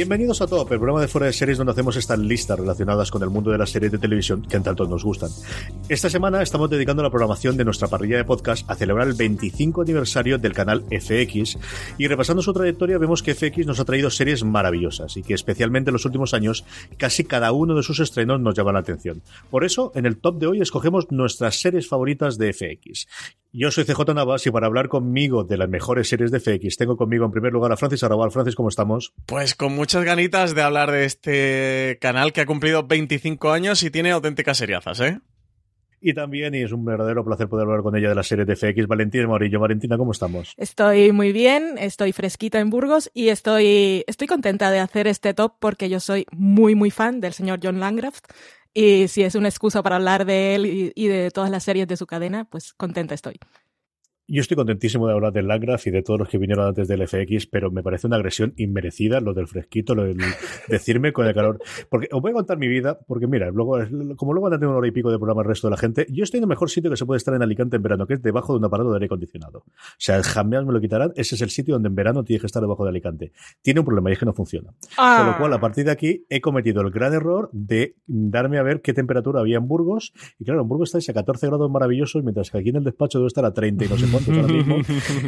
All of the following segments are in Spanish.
Bienvenidos a Top, el programa de fuera de series donde hacemos estas listas relacionadas con el mundo de las series de televisión que en tanto nos gustan. Esta semana estamos dedicando la programación de nuestra parrilla de podcast a celebrar el 25 aniversario del canal FX y repasando su trayectoria vemos que FX nos ha traído series maravillosas y que especialmente en los últimos años casi cada uno de sus estrenos nos llama la atención. Por eso, en el top de hoy escogemos nuestras series favoritas de FX. Yo soy CJ Navas y para hablar conmigo de las mejores series de FX tengo conmigo en primer lugar a Francis Arrabal. Francis, ¿cómo estamos? Pues con muchas ganitas de hablar de este canal que ha cumplido 25 años y tiene auténticas seriazas, ¿eh? Y también, y es un verdadero placer poder hablar con ella de la serie de FX, Valentina Morillo. Valentina, ¿cómo estamos? Estoy muy bien, estoy fresquita en Burgos y estoy, estoy contenta de hacer este top porque yo soy muy, muy fan del señor John Landgraf y si es una excusa para hablar de él y, de todas las series de su cadena, pues contenta estoy. Yo estoy contentísimo de hablar del Landgraf y de todos los que vinieron antes del FX, pero me parece una agresión inmerecida lo del fresquito, lo del decirme con el calor. Porque os voy a contar mi vida, porque mira, luego, como luego van a tener una hora y pico de programa el resto de la gente, yo estoy en el mejor sitio que se puede estar en Alicante en verano, que es debajo de un aparato de aire acondicionado. O sea, jamás me lo quitarán. Ese es el sitio donde en verano tienes que estar debajo de Alicante. Tiene un problema y es que no funciona. Ah. Con lo cual, a partir de aquí, he cometido el gran error de darme a ver qué temperatura había en Burgos. Y claro, en Burgos estáis a 14 grados maravillosos, mientras que aquí en el despacho debe estar a 30 y no sé ahora mismo.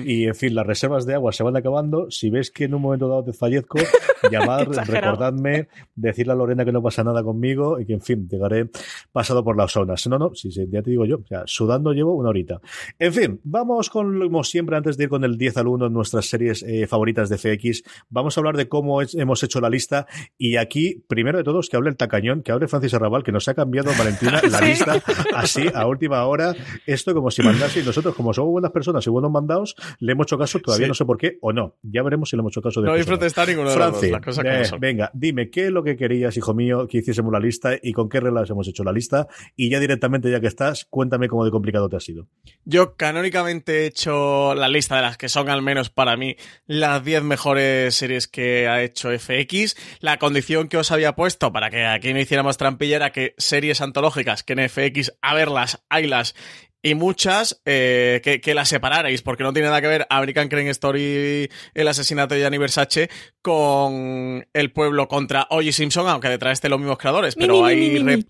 Y en fin, las reservas de agua se van acabando. Si ves que en un momento dado te fallezco, llamad, recordadme, decirle a Lorena que no pasa nada conmigo y que, en fin, llegaré pasado por las zonas. No, no, si, si, ya te digo yo, o sea, sudando llevo una horita. En fin, vamos con, como siempre, antes de ir con el 10 al 1 en nuestras series eh, favoritas de FX, vamos a hablar de cómo es, hemos hecho la lista. Y aquí, primero de todos, que hable el tacañón, que hable Francis Arrabal, que nos ha cambiado, Valentina, la Sí. lista así, a última hora. Esto como si mandase, y nosotros, como somos buenas personas y buenos mandados, le hemos hecho caso, todavía Sí. no sé por qué, o no. Ya veremos si le hemos hecho caso de No habéis protestado ninguno de los dos, las cosas eh, venga, dime, ¿qué es lo que querías, hijo mío, que hiciésemos la lista y con qué reglas hemos hecho la lista? Y ya directamente, ya que estás, cuéntame cómo de complicado te ha sido. Yo canónicamente he hecho la lista de las que son, al menos para mí, las 10 mejores series que ha hecho FX. La condición que os había puesto para que aquí no hiciéramos trampilla era que series antológicas que en FX, a verlas, haylas y muchas que, las separarais, porque no tiene nada que ver American Crime Story, el asesinato de Gianni Versace, con El Pueblo contra O.J. Simpson, aunque detrás estén los mismos creadores, pero hay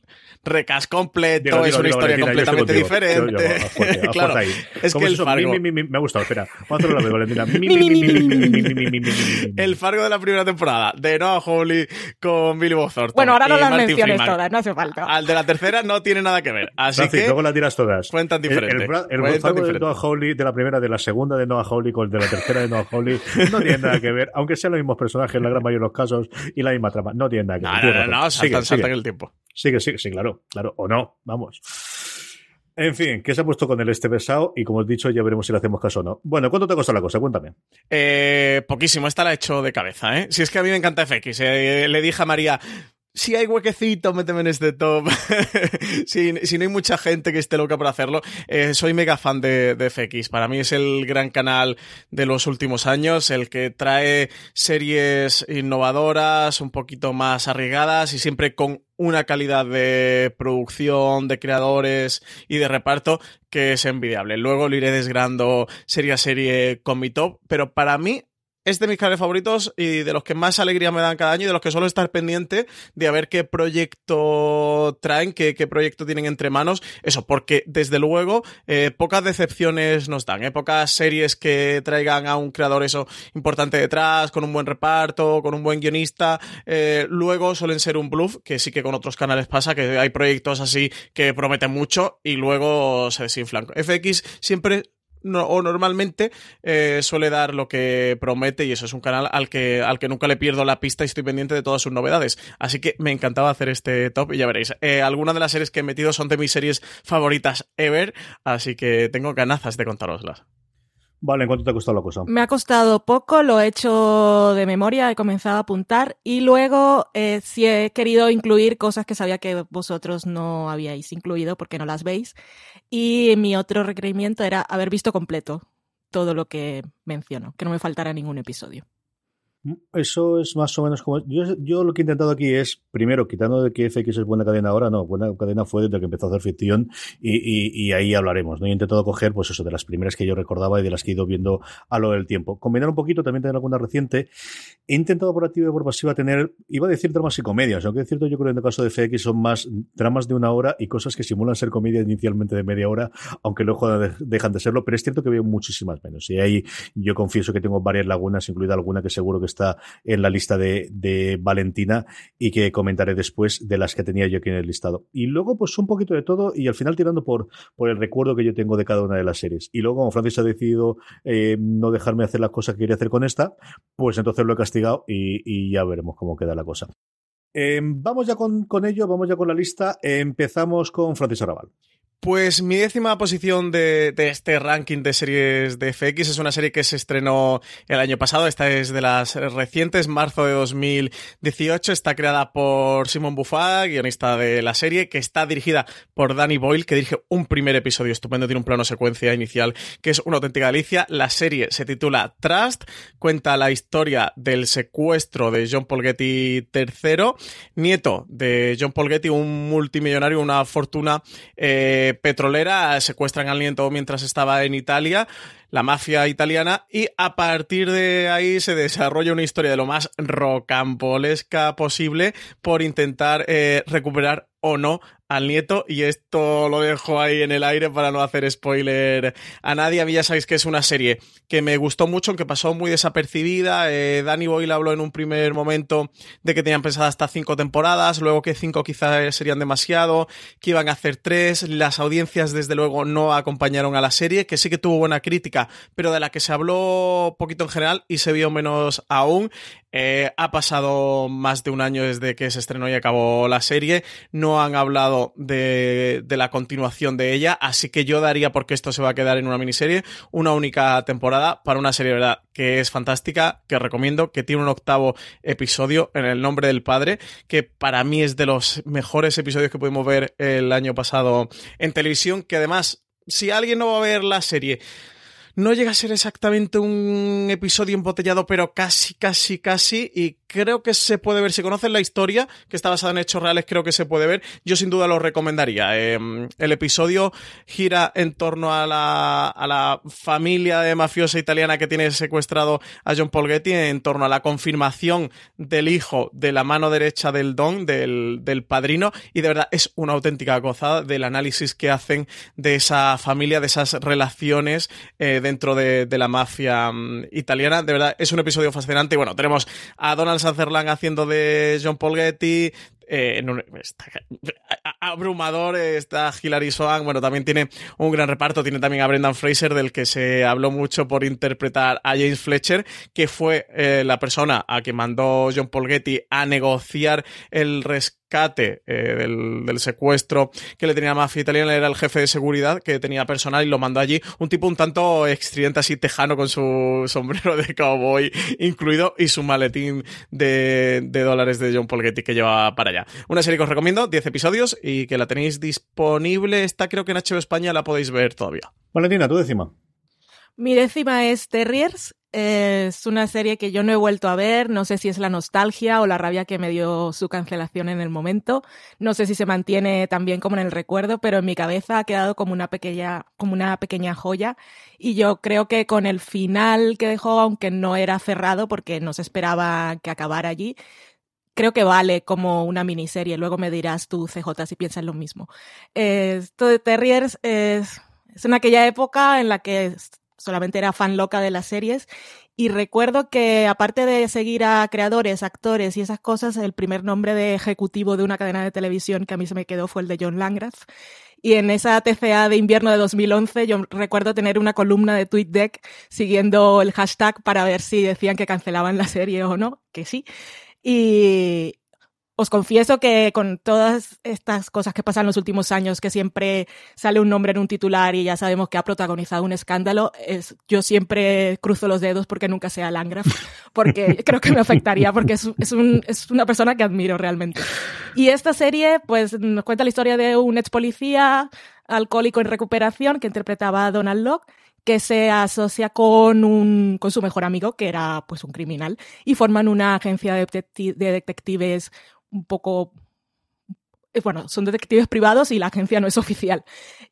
recas completo, es una historia completamente diferente. claro, es el Fargo... me ha gustado, espera, El Fargo de la primera temporada, de Noah Hawley con Billy Bob Bueno, ahora no las menciones todas, no hace falta. Al de la tercera no tiene nada que ver, así que... luego las tiras todas. El- diferente. El, el, Cuentan Fargo de. Noah Hawley, de la primera, de la segunda de Noah Hawley con el de la tercera de Noah Hawley, no tiene nada que ver, aunque sean los mismos personajes en la gran mayoría de los casos y la misma trama, no tiene nada que ver. no, no, no, no, Sigue, saltan, sigue. saltan el tiempo. Sigue, sigue, sí, claro, claro, o no, vamos. En fin, ¿qué se ha puesto con el este pesado? Y como he dicho, ya veremos si le hacemos caso o no. Bueno, ¿cuánto te ha costado la cosa? Cuéntame. Eh, poquísimo, esta la he hecho de cabeza, ¿eh? Si es que a mí me encanta FX. eh, le dije a María, si hay huequecito, méteme en este top. si, no hay mucha gente que esté loca por hacerlo, eh, soy mega fan de, de FX. Para mí es el gran canal de los últimos años, el que trae series innovadoras, un poquito más arriesgadas y siempre con una calidad de producción, de creadores y de reparto que es envidiable. Luego lo iré desgrando serie a serie con mi top, pero para mí es de mis canales favoritos y de los que más alegría me dan cada año y de los que suelo estar pendiente de a ver qué proyecto traen, qué, proyecto tienen entre manos. Eso, porque desde luego eh, pocas decepciones nos dan, ¿eh? pocas series que traigan a un creador eso importante detrás, con un buen reparto, con un buen guionista. Eh, luego suelen ser un bluff, que sí que con otros canales pasa, que hay proyectos así que prometen mucho y luego se desinflan. FX siempre o normalmente eh, suele dar lo que promete y eso es un canal al que, al que nunca le pierdo la pista y estoy pendiente de todas sus novedades. Así que me encantaba hacer este top y ya veréis. Eh, algunas de las series que he metido son de mis series favoritas ever, así que tengo ganazas de contaroslas. Vale, ¿en cuánto te ha costado la cosa? Me ha costado poco, lo he hecho de memoria, he comenzado a apuntar y luego eh, sí he querido incluir cosas que sabía que vosotros no habíais incluido porque no las veis. Y mi otro requerimiento era haber visto completo todo lo que menciono, que no me faltara ningún episodio. Eso es más o menos como. Yo, lo que he intentado aquí es, primero, quitando de que FX es buena cadena ahora, no, buena cadena fue desde que empezó a hacer ficción y, ahí hablaremos. ¿no? He intentado coger, pues eso, de las primeras que yo recordaba y de las que he ido viendo a lo del tiempo. Combinar un poquito, también tener alguna reciente. He intentado por activa y por pasiva tener, iba a decir dramas y comedias, aunque es cierto, yo creo que en el caso de FX son más dramas de una hora y cosas que simulan ser comedia inicialmente de media hora, aunque luego dejan de serlo, pero es cierto que veo muchísimas menos. Y ahí yo confieso que tengo varias lagunas, incluida alguna que seguro que está en la lista de, de, Valentina y que comentaré después de las que tenía yo aquí en el listado. Y luego, pues un poquito de todo y al final tirando por, por el recuerdo que yo tengo de cada una de las series. Y luego, como Francis ha decidido eh, no dejarme hacer las cosas que quería hacer con esta, pues entonces lo he castigado y, ya veremos cómo queda la cosa. Eh, vamos ya con, con, ello, vamos ya con la lista. empezamos con Francis Arrabal. Pues mi décima posición de, este ranking de series de FX es una serie que se estrenó el año pasado. Esta es de las recientes, marzo de 2018. Está creada por Simon Buffat, guionista de la serie, que está dirigida por Danny Boyle, que dirige un primer episodio estupendo. Tiene un plano secuencia inicial que es una auténtica delicia. La serie se titula Trust, cuenta la historia del secuestro de John Paul Getty III, nieto de John Paul Getty, un multimillonario, una fortuna. Eh, petrolera, secuestran al mientras estaba en Italia, la mafia italiana, y a partir de ahí se desarrolla una historia de lo más rocambolesca posible por intentar eh, recuperar o no al nieto y esto lo dejo ahí en el aire para no hacer spoiler a nadie. A mí ya sabéis que es una serie que me gustó mucho, que pasó muy desapercibida. Eh, Danny Boyle habló en un primer momento de que tenían pensado hasta cinco temporadas, luego que cinco quizás serían demasiado, que iban a hacer tres. Las audiencias desde luego no acompañaron a la serie, que sí que tuvo buena crítica, pero de la que se habló poquito en general y se vio menos aún. Eh, ha pasado más de un año desde que se estrenó y acabó la serie. No han hablado de, de, la continuación de ella, así que yo daría porque esto se va a quedar en una miniserie, una única temporada para una serie, ¿verdad? Que es fantástica, que recomiendo, que tiene un octavo episodio en el nombre del padre, que para mí es de los mejores episodios que pudimos ver el año pasado en televisión, que además, si alguien no va a ver la serie, no llega a ser exactamente un episodio embotellado, pero casi, casi, casi. Y creo que se puede ver. Si conocen la historia, que está basada en hechos reales, creo que se puede ver. Yo sin duda lo recomendaría. Em, el episodio gira en torno a la, a la familia de mafiosa italiana que tiene secuestrado a John Paul Getty, en torno a la confirmación del hijo de la mano derecha del Don, del, del padrino. Y de verdad es una auténtica gozada del análisis que hacen de esa familia, de esas relaciones. Eh, dentro de, la mafia mm, italiana. De verdad, es un episodio fascinante. Y bueno, tenemos a Donald Sutherland haciendo de John Paul Getty, eh, abrumador, está Hilary Swank, bueno, también tiene un gran reparto, tiene también a Brendan Fraser, del que se habló mucho por interpretar a James Fletcher, que fue eh, la persona a que mandó John Paul Getty a negociar el rescate eh, del, secuestro que le tenía la mafia italiana, era el jefe de seguridad que tenía personal y lo mandó allí. Un tipo un tanto extridente así tejano con su sombrero de cowboy incluido y su maletín de, dólares de John Paul Getty que lleva para allá. Una serie que os recomiendo, 10 episodios y que la tenéis disponible. Está creo que en HBO España la podéis ver todavía. Valentina, tu décima. Mi décima es Terriers es una serie que yo no he vuelto a ver, no sé si es la nostalgia o la rabia que me dio su cancelación en el momento, no sé si se mantiene tan bien como en el recuerdo, pero en mi cabeza ha quedado como una pequeña, como una pequeña joya y yo creo que con el final que dejó, aunque no era cerrado porque no se esperaba que acabara allí, creo que vale como una miniserie. Luego me dirás tú, CJ, si piensas lo mismo. esto de Terriers es, es en aquella época en la que solamente era fan loca de las series. Y recuerdo que aparte de seguir a creadores, actores y esas cosas, el primer nombre de ejecutivo de una cadena de televisión que a mí se me quedó fue el de John Langraf. Y en esa TCA de invierno de 2011 yo recuerdo tener una columna de TweetDeck siguiendo el hashtag para ver si decían que cancelaban la serie o no, que sí. Y, os confieso que con todas estas cosas que pasan en los últimos años, que siempre sale un nombre en un titular y ya sabemos que ha protagonizado un escándalo, es, yo siempre cruzo los dedos porque nunca sea Langraf, porque creo que me afectaría, porque es, es, un, es, una persona que admiro realmente. Y esta serie, pues, nos cuenta la historia de un ex policía alcohólico en recuperación que interpretaba a Donald Locke que se asocia con, un, con su mejor amigo, que era pues un criminal, y forman una agencia de, de detectives un poco eh, bueno, son detectives privados y la agencia no es oficial.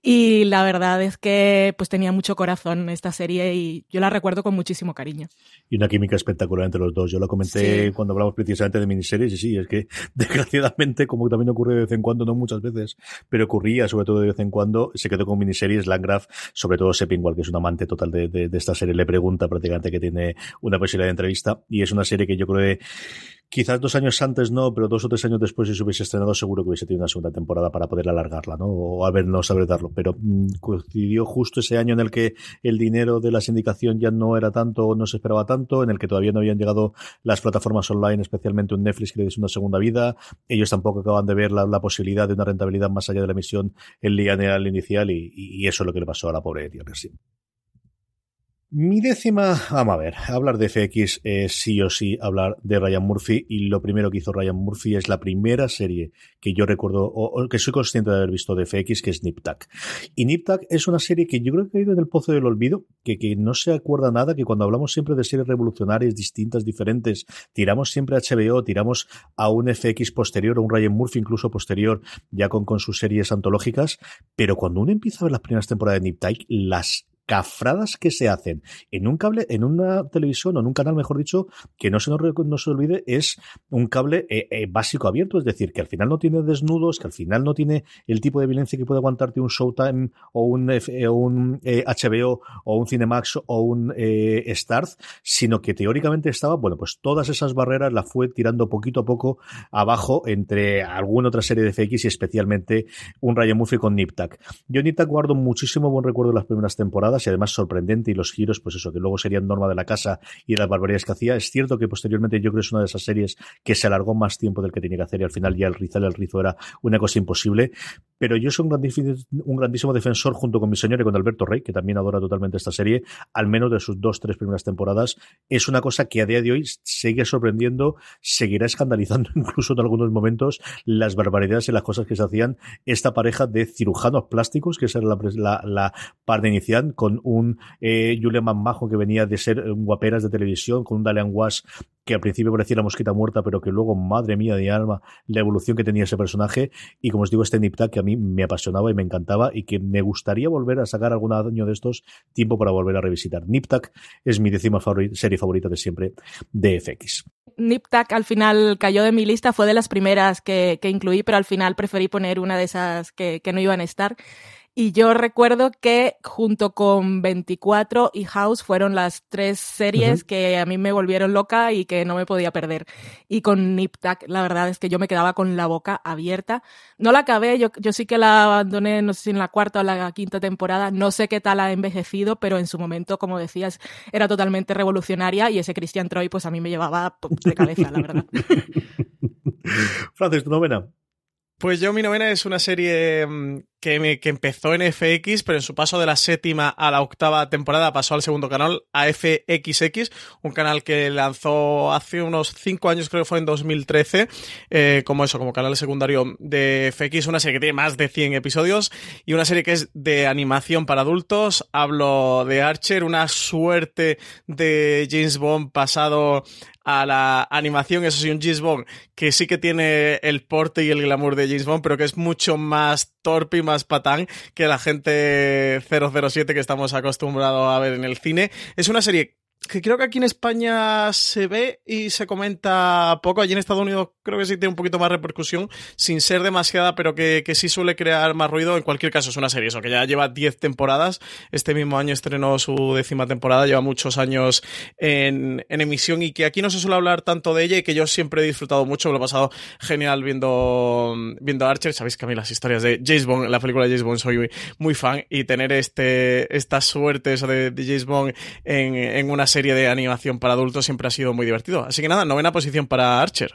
Y la verdad es que pues tenía mucho corazón esta serie y yo la recuerdo con muchísimo cariño. Y una química espectacular entre los dos. Yo lo comenté sí. cuando hablamos precisamente de miniseries y sí, es que desgraciadamente, como también ocurre de vez en cuando, no muchas veces, pero ocurría sobre todo de vez en cuando, se quedó con miniseries, Landgraf, sobre todo Seppingwall, que es un amante total de, de, de esta serie, le pregunta prácticamente que tiene una posibilidad de entrevista y es una serie que yo creo que Quizás dos años antes no, pero dos o tres años después, si se hubiese estrenado, seguro que hubiese tenido una segunda temporada para poder alargarla, ¿no? O a ver, no darlo. Pero mmm, coincidió justo ese año en el que el dinero de la sindicación ya no era tanto o no se esperaba tanto, en el que todavía no habían llegado las plataformas online, especialmente un Netflix que le una segunda vida. Ellos tampoco acaban de ver la, posibilidad de una rentabilidad más allá de la emisión en lineal inicial y, y, eso es lo que le pasó a la pobre. Sí. Mi décima, vamos a ver, hablar de FX es sí o sí hablar de Ryan Murphy y lo primero que hizo Ryan Murphy es la primera serie que yo recuerdo o, que soy consciente de haber visto de FX que es Nip Tuck. Y Nip Tuck es una serie que yo creo que ha ido en el pozo del olvido, que, que no se acuerda nada, que cuando hablamos siempre de series revolucionarias distintas, diferentes, tiramos siempre a HBO, tiramos a un FX posterior, a un Ryan Murphy incluso posterior, ya con, con sus series antológicas, pero cuando uno empieza a ver las primeras temporadas de Nip las cafradas que se hacen en un cable, en una televisión o en un canal, mejor dicho, que no se nos no se olvide, es un cable eh, eh, básico abierto, es decir, que al final no tiene desnudos, que al final no tiene el tipo de violencia que puede aguantarte un Showtime o un, eh, un HBO o un Cinemax o un eh, Starz, sino que teóricamente estaba, bueno, pues todas esas barreras la fue tirando poquito a poco abajo entre alguna otra serie de FX y especialmente un Ryan Murphy con Nip Tuck. Yo Nip Tuck guardo muchísimo buen recuerdo de las primeras temporadas y además sorprendente y los giros, pues eso, que luego serían norma de la casa y las barbaridades que hacía. Es cierto que posteriormente yo creo que es una de esas series que se alargó más tiempo del que tenía que hacer y al final ya el rizal el rizo era una cosa imposible, pero yo soy un grandísimo, un grandísimo defensor junto con mi señor y con Alberto Rey, que también adora totalmente esta serie, al menos de sus dos, tres primeras temporadas. Es una cosa que a día de hoy sigue sorprendiendo, seguirá escandalizando incluso en algunos momentos las barbaridades y las cosas que se hacían esta pareja de cirujanos plásticos, que esa era la, la, la parte inicial, con un eh, Julian Manmajo que venía de ser guaperas de televisión, con un Dalian Wash que al principio parecía la mosquita muerta, pero que luego, madre mía de alma, la evolución que tenía ese personaje. Y como os digo, este Nipta que a mí me apasionaba y me encantaba y que me gustaría volver a sacar algún año de estos tiempo para volver a revisitar. Niptak es mi décima serie favorita de siempre de FX. Niptak al final cayó de mi lista, fue de las primeras que, que incluí, pero al final preferí poner una de esas que, que no iban a estar. Y yo recuerdo que junto con 24 y House fueron las tres series uh -huh. que a mí me volvieron loca y que no me podía perder. Y con Nip Tuck, la verdad es que yo me quedaba con la boca abierta. No la acabé, yo, yo sí que la abandoné, no sé si en la cuarta o la quinta temporada. No sé qué tal ha envejecido, pero en su momento, como decías, era totalmente revolucionaria y ese Christian Troy, pues a mí me llevaba de cabeza, la verdad. Francis, tu novena. Pues yo mi novena es una serie mm, que, me, que, empezó en FX, pero en su paso de la séptima a la octava temporada pasó al segundo canal, a FXX, un canal que lanzó hace unos cinco años, creo que fue en 2013, eh, como eso, como canal secundario de FX, una serie que tiene más de 100 episodios y una serie que es de animación para adultos. Hablo de Archer, una suerte de James Bond pasado a la animación, eso sí, un James Bond que sí que tiene el porte y el glamour de James Bond, pero que es mucho más torpe y más patán que la gente 007 que estamos acostumbrados a ver en el cine. Es una serie que creo que aquí en España se ve y se comenta poco. Allí en Estados Unidos creo que sí tiene un poquito más repercusión, sin ser demasiada, pero que, que sí suele crear más ruido. En cualquier caso, es una serie eso, que ya lleva 10 temporadas. Este mismo año estrenó su décima temporada, lleva muchos años en, emisión y que aquí no se suele hablar tanto de ella y que yo siempre he disfrutado mucho. Me lo he pasado genial viendo, viendo Archer. Sabéis que a mí las historias de James Bond, la película de James Bond, soy muy, fan y tener este, esta suerte de, de James Bond en, en una serie de animación para adultos siempre ha sido muy divertido. Así que nada, novena posición para Archer.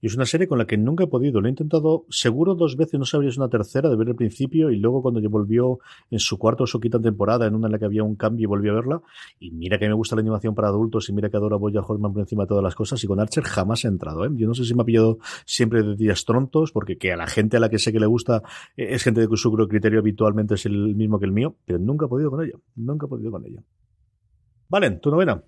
Y es una serie con la que nunca he podido. Lo he intentado seguro dos veces, no sabría una tercera de ver el principio y luego cuando yo volvió en su cuarto o su quinta temporada, en una en la que había un cambio y volví a verla. Y mira que me gusta la animación para adultos y mira que adoro a Boya por encima de todas las cosas. Y con Archer jamás he entrado. ¿eh? Yo no sé si me ha pillado siempre de días trontos, porque que a la gente a la que sé que le gusta eh, es gente de su criterio habitualmente es el mismo que el mío, pero nunca he podido con ella. Nunca he podido con ella. Valen, tu novena.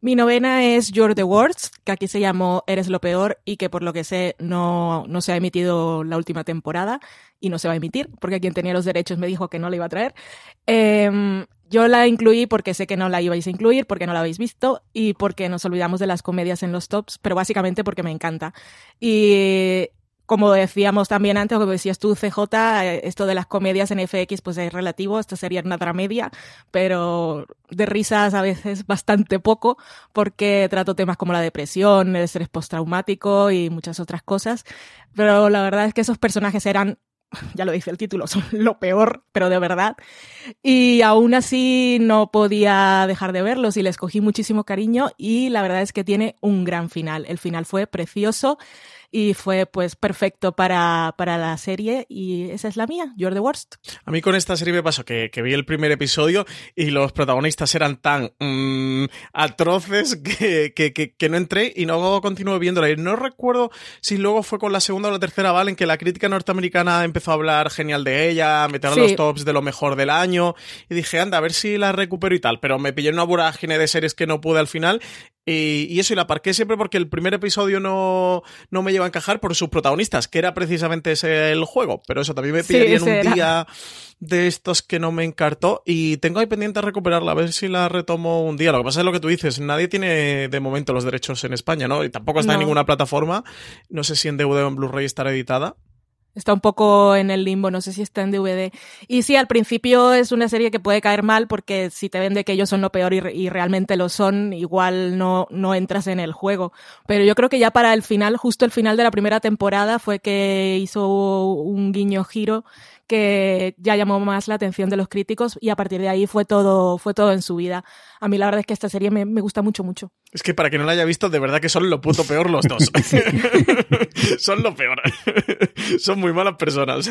Mi novena es You're the Worst, que aquí se llamó Eres lo peor y que por lo que sé no, no se ha emitido la última temporada y no se va a emitir, porque quien tenía los derechos me dijo que no la iba a traer. Eh, yo la incluí porque sé que no la ibais a incluir, porque no la habéis visto y porque nos olvidamos de las comedias en los tops, pero básicamente porque me encanta. Y como decíamos también antes, como decías tú, CJ, esto de las comedias en FX pues es relativo, esto sería una dramedia, pero de risas a veces bastante poco, porque trato temas como la depresión, el estrés postraumático y muchas otras cosas, pero la verdad es que esos personajes eran ya lo dice el título, son lo peor, pero de verdad. Y aún así no podía dejar de verlos y les cogí muchísimo cariño y la verdad es que tiene un gran final. El final fue precioso y fue pues perfecto para, para la serie y esa es la mía, You're the Worst. A mí con esta serie me pasó que, que vi el primer episodio y los protagonistas eran tan mmm, atroces que, que, que, no entré y no continué viéndola. Y no recuerdo si luego fue con la segunda o la tercera, ¿vale? En que la crítica norteamericana empezó a hablar genial de ella, a meter sí. los tops de lo mejor del año y dije, anda, a ver si la recupero y tal. Pero me pillé en una vorágine de series que no pude al final y, y, eso, y la parqué siempre porque el primer episodio no, no me lleva a encajar por sus protagonistas, que era precisamente ese el juego. Pero eso también me pillaría sí, en un día de estos que no me encartó. Y tengo ahí pendiente a recuperarla, a ver si la retomo un día. Lo que pasa es lo que tú dices, nadie tiene de momento los derechos en España, ¿no? Y tampoco está no. en ninguna plataforma. No sé si en DVD o en Blu-ray estará editada. Está un poco en el limbo, no sé si está en DVD. Y sí, al principio es una serie que puede caer mal porque si te vende que ellos son lo peor y, y, realmente lo son, igual no, no entras en el juego. Pero yo creo que ya para el final, justo el final de la primera temporada, fue que hizo un guiño giro que ya llamó más la atención de los críticos y a partir de ahí fue todo, fue todo en su vida. A mí la verdad es que esta serie me, me gusta mucho, mucho. Es que para quien no la haya visto, de verdad que son lo puto peor los dos. son lo peor. son muy malas personas.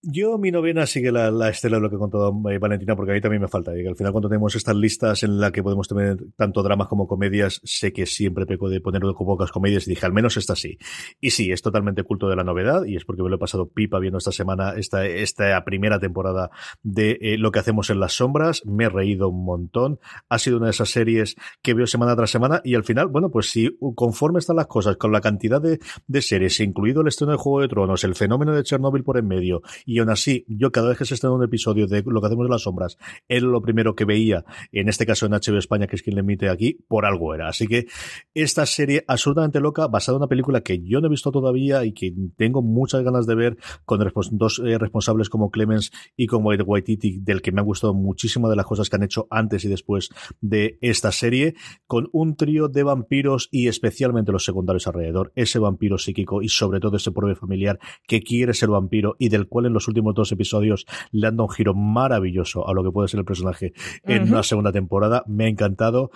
Yo, mi novena sigue la, la estela de lo que ha contado Valentina, porque a mí también me falta. Y al final, cuando tenemos estas listas en las que podemos tener tanto dramas como comedias, sé que siempre peco de poner pocas comedias y dije, al menos esta sí. Y sí, es totalmente culto de la novedad, y es porque me lo he pasado pipa viendo esta semana, esta, esta primera temporada de eh, Lo que hacemos en las sombras. Me he reído un montón. Ha sido una de esas series que veo semana tras semana, y al final, bueno, pues si conforme están las cosas, con la cantidad de, de series, incluido el estreno de Juego de Tronos, el fenómeno de Chernobyl por en medio, y aún así, yo cada vez que se estrena un episodio de lo que hacemos en las sombras, era lo primero que veía, en este caso en HBO España, que es quien le emite aquí, por algo era. Así que esta serie absolutamente loca, basada en una película que yo no he visto todavía y que tengo muchas ganas de ver, con dos eh, responsables como Clemens y como Waititi, del que me han gustado muchísimo de las cosas que han hecho antes y después de esta serie, con un trío de vampiros y especialmente los secundarios alrededor, ese vampiro psíquico y sobre todo ese pobre familiar que quiere ser vampiro y del cual en los últimos dos episodios le han dado un giro maravilloso a lo que puede ser el personaje en uh -huh. una segunda temporada. Me ha encantado.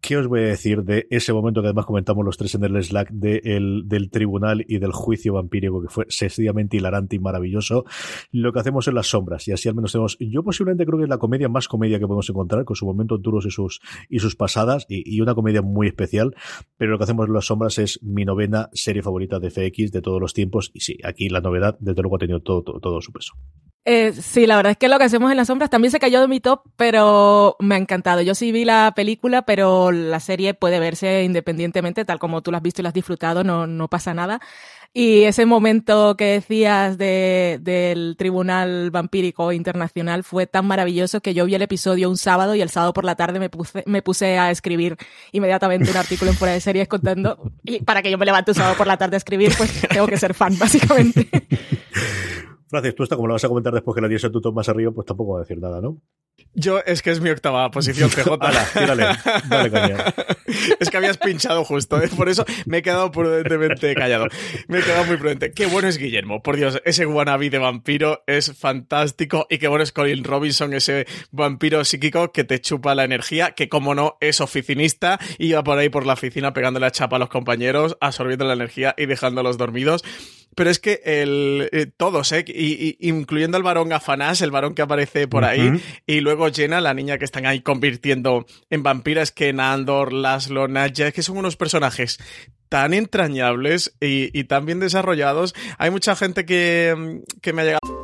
¿Qué os voy a decir de ese momento que además comentamos los tres en el Slack de el, del tribunal y del juicio vampírico que fue sencillamente hilarante y maravilloso? Lo que hacemos en las sombras y así al menos tenemos, yo posiblemente creo que es la comedia más comedia que podemos encontrar con sus momentos duros y sus, y sus pasadas y, y una comedia muy especial, pero lo que hacemos en las sombras es mi novena serie favorita de FX de todos los tiempos y sí, aquí la novedad desde luego ha tenido todo, todo, todo su peso. Eh, sí, la verdad es que lo que hacemos en las sombras también se cayó de mi top, pero me ha encantado. Yo sí vi la película, pero la serie puede verse independientemente, tal como tú la has visto y la has disfrutado, no, no pasa nada. Y ese momento que decías de, del Tribunal Vampírico Internacional fue tan maravilloso que yo vi el episodio un sábado y el sábado por la tarde me puse, me puse a escribir inmediatamente un artículo en Fuera de Series contando. Y para que yo me levante un sábado por la tarde a escribir, pues tengo que ser fan, básicamente. Francis, tú esta, como lo vas a comentar después que la diese tu top más arriba, pues tampoco va a decir nada, ¿no? Yo, es que es mi octava posición, PJ. Ala, tírale, dale caña. es que habías pinchado justo, ¿eh? por eso me he quedado prudentemente callado. Me he quedado muy prudente. Qué bueno es Guillermo, por Dios, ese wannabe de vampiro es fantástico y qué bueno es Colin Robinson, ese vampiro psíquico que te chupa la energía, que como no es oficinista y va por ahí por la oficina pegándole a chapa a los compañeros, absorbiendo la energía y dejándolos dormidos. Pero es que el, eh, todos, ¿eh? Y, y, incluyendo al varón Afanás, el varón que aparece por ahí, uh -huh. y luego Jenna, la niña que están ahí convirtiendo en vampiras, que Nandor, Laszlo, Nadja, que son unos personajes tan entrañables y, y, tan bien desarrollados. Hay mucha gente que, que me ha llegado.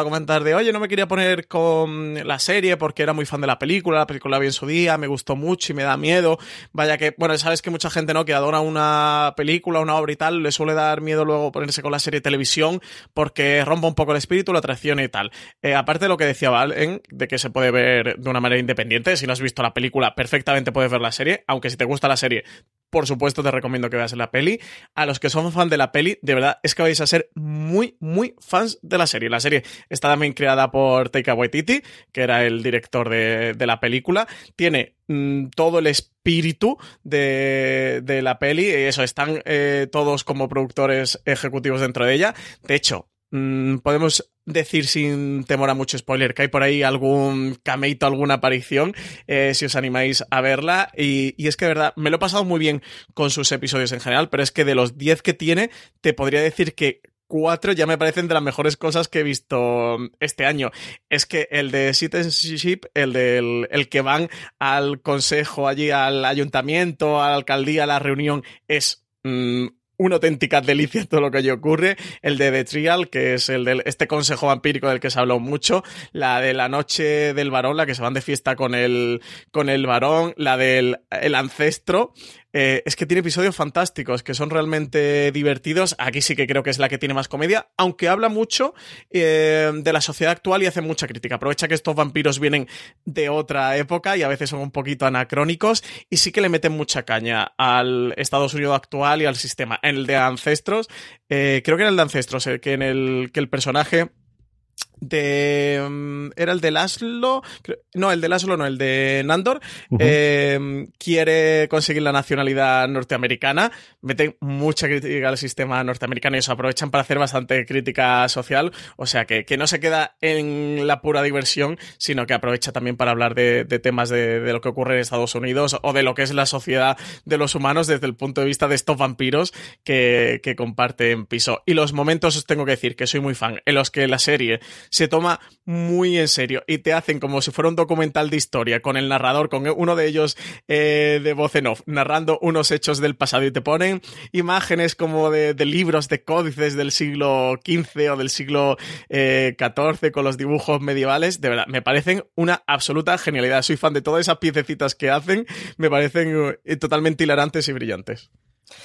a comentar de, oye, no me quería poner con la serie porque era muy fan de la película, la película vi en su día, me gustó mucho y me da miedo. Vaya que, bueno, sabes que mucha gente, ¿no? Que adora una película, una obra y tal, le suele dar miedo luego ponerse con la serie de televisión porque rompa un poco el espíritu, la atracción y tal. Eh, aparte de lo que decía Valen, de que se puede ver de una manera independiente, si no has visto la película, perfectamente puedes ver la serie, aunque si te gusta la serie, por supuesto te recomiendo que veas la peli. A los que son fan de la peli, de verdad es que vais a ser muy, muy fans de la serie. La serie está también creada por Taika Waititi, que era el director de, la película. Tiene mmm, todo el espíritu de, la peli. Eso, están eh, todos como productores ejecutivos dentro de ella. De hecho, mmm, podemos decir sin temor a mucho spoiler que hay por ahí algún cameito, alguna aparición, eh, si os animáis a verla. Y, y, es que de verdad, me lo he pasado muy bien con sus episodios en general, pero es que de los 10 que tiene, te podría decir que cuatro ya me parecen de las mejores cosas que he visto este año. Es que el de Citizenship, el del el que van al consejo allí, al ayuntamiento, a la alcaldía, a la reunión, es mmm, una auténtica delicia todo lo que allí ocurre. El de The Trial, que es el de este consejo vampírico del que se ha hablado mucho. La de la noche del varón, la que se van de fiesta con el, con el varón. La del el ancestro. Eh, es que tiene episodios fantásticos que son realmente divertidos. Aquí sí que creo que es la que tiene más comedia, aunque habla mucho eh, de la sociedad actual y hace mucha crítica. Aprovecha que estos vampiros vienen de otra época y a veces son un poquito anacrónicos y sí que le meten mucha caña al Estados Unidos actual y al sistema. En el de Ancestros, eh, creo que era el de Ancestros, que en el que el personaje de um, era el de Laszlo no el de Laszlo no el de Nandor uh -huh. eh, quiere conseguir la nacionalidad norteamericana meten mucha crítica al sistema norteamericano y eso aprovechan para hacer bastante crítica social o sea que, que no se queda en la pura diversión sino que aprovecha también para hablar de, de temas de, de, lo que ocurre en Estados Unidos o de lo que es la sociedad de los humanos desde el punto de vista de estos vampiros que, que comparten piso y los momentos os tengo que decir que soy muy fan en los que la serie se toma muy en serio y te hacen como si fuera un documental de historia con el narrador, con uno de ellos eh, de voz en off, narrando unos hechos del pasado y te ponen imágenes como de, libros, de códices del siglo XV o del siglo XIV eh, con los dibujos medievales. De verdad, me parecen una absoluta genialidad. Soy fan de todas esas piececitas que hacen, me parecen eh, totalmente hilarantes y brillantes.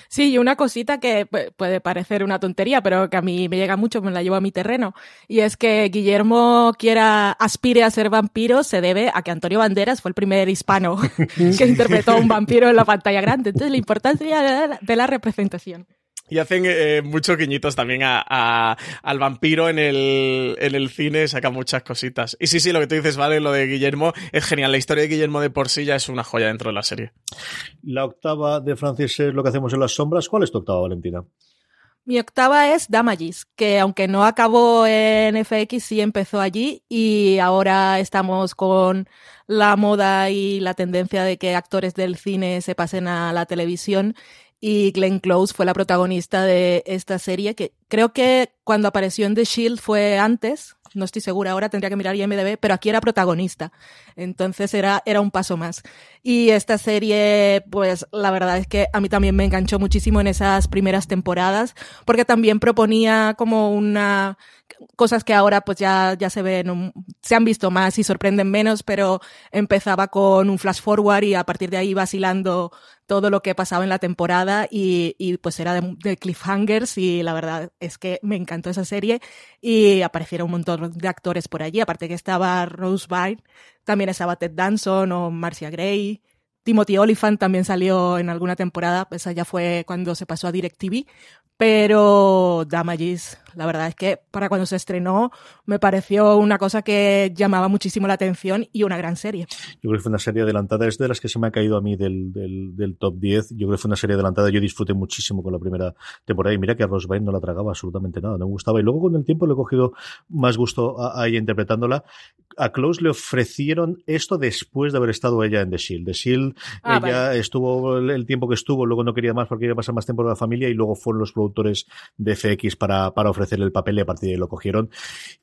Sí, y una cosita que puede parecer una tontería, pero que a mí me llega mucho, me la llevo a mi terreno. Y es que Guillermo quiera, aspire a ser vampiro, se debe a que Antonio Banderas fue el primer hispano que interpretó a un vampiro en la pantalla grande. Entonces, la importancia de la representación. Y hacen eh, muchos guiñitos también a, al vampiro en el, en el cine, saca muchas cositas. Y sí, sí, lo que tú dices, vale, lo de Guillermo es genial. La historia de Guillermo de por sí ya es una joya dentro de la serie. La octava de Francis es lo que hacemos en las sombras. ¿Cuál es tu octava, Valentina? Mi octava es Damages, que aunque no acabó en FX, sí empezó allí y ahora estamos con la moda y la tendencia de que actores del cine se pasen a la televisión y Glenn Close fue la protagonista de esta serie que creo que cuando apareció en The Shield fue antes, no estoy segura ahora, tendría que mirar IMDb, pero aquí era protagonista. Entonces era, era un paso más. Y esta serie, pues la verdad es que a mí también me enganchó muchísimo en esas primeras temporadas, porque también proponía como una cosas que ahora pues ya, ya se ven, se han visto más y sorprenden menos, pero empezaba con un flash forward y a partir de ahí vacilando todo lo que pasaba en la temporada y, y pues era de, cliffhangers y la verdad es que me encantó esa serie y aparecieron un montón de actores por allí, aparte que estaba Rose Byrne, también estaba Ted Danson o Marcia Gray, Timothy Oliphant también salió en alguna temporada, esa ya fue cuando se pasó a DirecTV, pero Damages, la verdad es que para cuando se estrenó me pareció una cosa que llamaba muchísimo la atención y una gran serie. Yo creo que fue una serie adelantada, es de las que se me ha caído a mí del, del, del top 10. Yo creo que fue una serie adelantada, yo disfruté muchísimo con la primera temporada y mira que a Rose no la tragaba absolutamente nada, no me gustaba. Y luego con el tiempo le he cogido más gusto a, a ella interpretándola a Close le ofrecieron esto después de haber estado ella en The Shield. The Shield, ah, ella estuvo el, tiempo que estuvo, luego no quería más porque quería pasar más tiempo con la familia y luego fueron los productores de FX para, para ofrecerle el papel y a partir de ahí lo cogieron.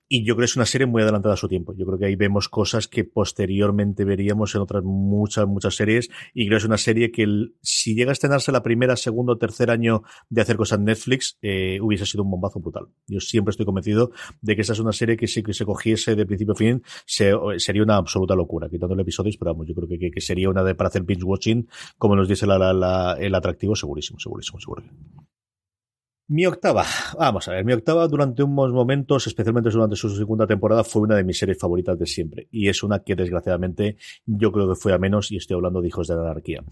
Y yo creo que es una serie muy adelantada a su tiempo. Yo creo que ahí vemos cosas que posteriormente veríamos en otras muchas, muchas series. Y creo que es una serie que si llega a estrenarse la primera, segundo o tercer año de hacer cosas en Netflix, eh, hubiese sido un bombazo brutal. Yo siempre estoy convencido de que esa es una serie que si que se cogiese de principio a fin, sería una absoluta locura, quitando el episodios, pero vamos, yo creo que, que, sería una de para hacer binge watching, como nos dice la, el atractivo, segurísimo, segurísimo, seguro. Mi octava, vamos a ver, mi octava durante unos momentos, especialmente durante su segunda temporada, fue una de mis series favoritas de siempre. Y es una que desgraciadamente yo creo que fue a menos y estoy hablando de Hijos de la Anarquía.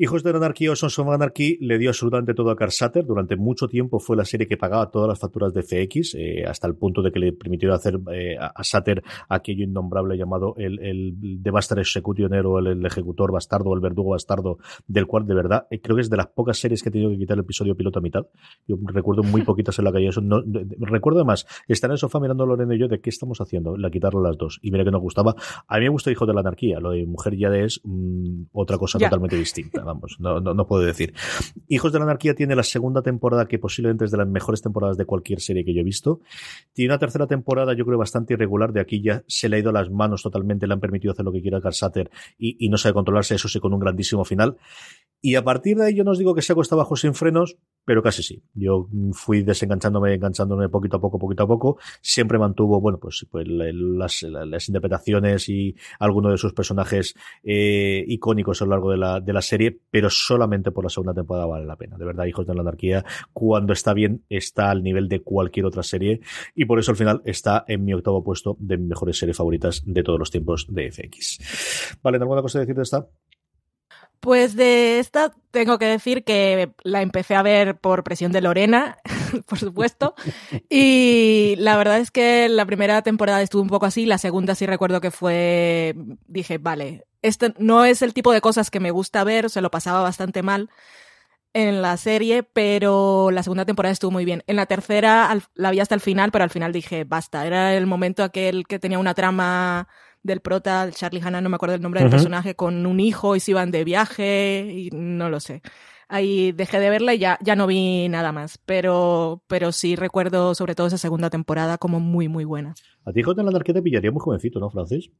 Hijos de la Anarquía o Sons of Anarchy le dio absolutamente todo a Carl Sutter. Durante mucho tiempo fue la serie que pagaba todas las facturas de FX, eh, hasta el punto de que le permitió hacer eh, a Sutter aquello innombrable llamado el, el Bastard Executioner o el, ejecutor bastardo el verdugo bastardo, del cual de verdad eh, creo que es de las pocas series que he tenido que quitar el episodio piloto a mitad yo recuerdo muy poquitas en la calle. Eso no, recuerdo además estar en el sofá mirando a Lorena y yo de qué estamos haciendo, la quitarlo las dos. Y mira que nos gustaba. A mí me gusta Hijo de la Anarquía. Lo de Mujer ya es mm, otra cosa totalmente distinta. Vamos, no, no, puedo decir. Hijos de la Anarquía tiene la segunda temporada que posiblemente es de las mejores temporadas de cualquier serie que yo he visto. Tiene una tercera temporada, yo creo, bastante irregular. De aquí ya se le ha ido las manos totalmente, le han permitido hacer lo que quiera Carl Sutter y, y no sabe controlarse, eso sí, con un grandísimo final. Y a partir de ahí yo no os digo que se ha cuesta abajo sin frenos, pero casi sí. Yo fui desenganchándome, enganchándome poquito a poco, poquito a poco. Siempre mantuvo, bueno, pues, pues las, las, interpretaciones y algunos de sus personajes eh, icónicos a lo largo de la, de la serie, pero solamente por la segunda temporada vale la pena. De verdad, Hijos de la Anarquía, cuando está bien, está al nivel de cualquier otra serie y por eso al final está en mi octavo puesto de mejores series favoritas de todos los tiempos de FX. Vale, ¿alguna cosa a decir de esta? Pues de esta tengo que decir que la empecé a ver por presión de Lorena, por supuesto. Y la verdad es que la primera temporada estuvo un poco así, la segunda sí recuerdo que fue, dije, vale, este no es el tipo de cosas que me gusta ver, se lo pasaba bastante mal en la serie, pero la segunda temporada estuvo muy bien. En la tercera la vi hasta el final, pero al final dije, basta, era el momento aquel que tenía una trama del prota, Charlie Hanna, no me acuerdo el nombre del personaje, con un hijo y se iban de viaje y no lo sé. ahí dejé de verla y ya, ya no vi nada más. Pero, pero sí recuerdo sobre todo esa segunda temporada como muy, muy buena. A ti, J. Landar, que te pillaría muy jovencito, ¿no, Francis?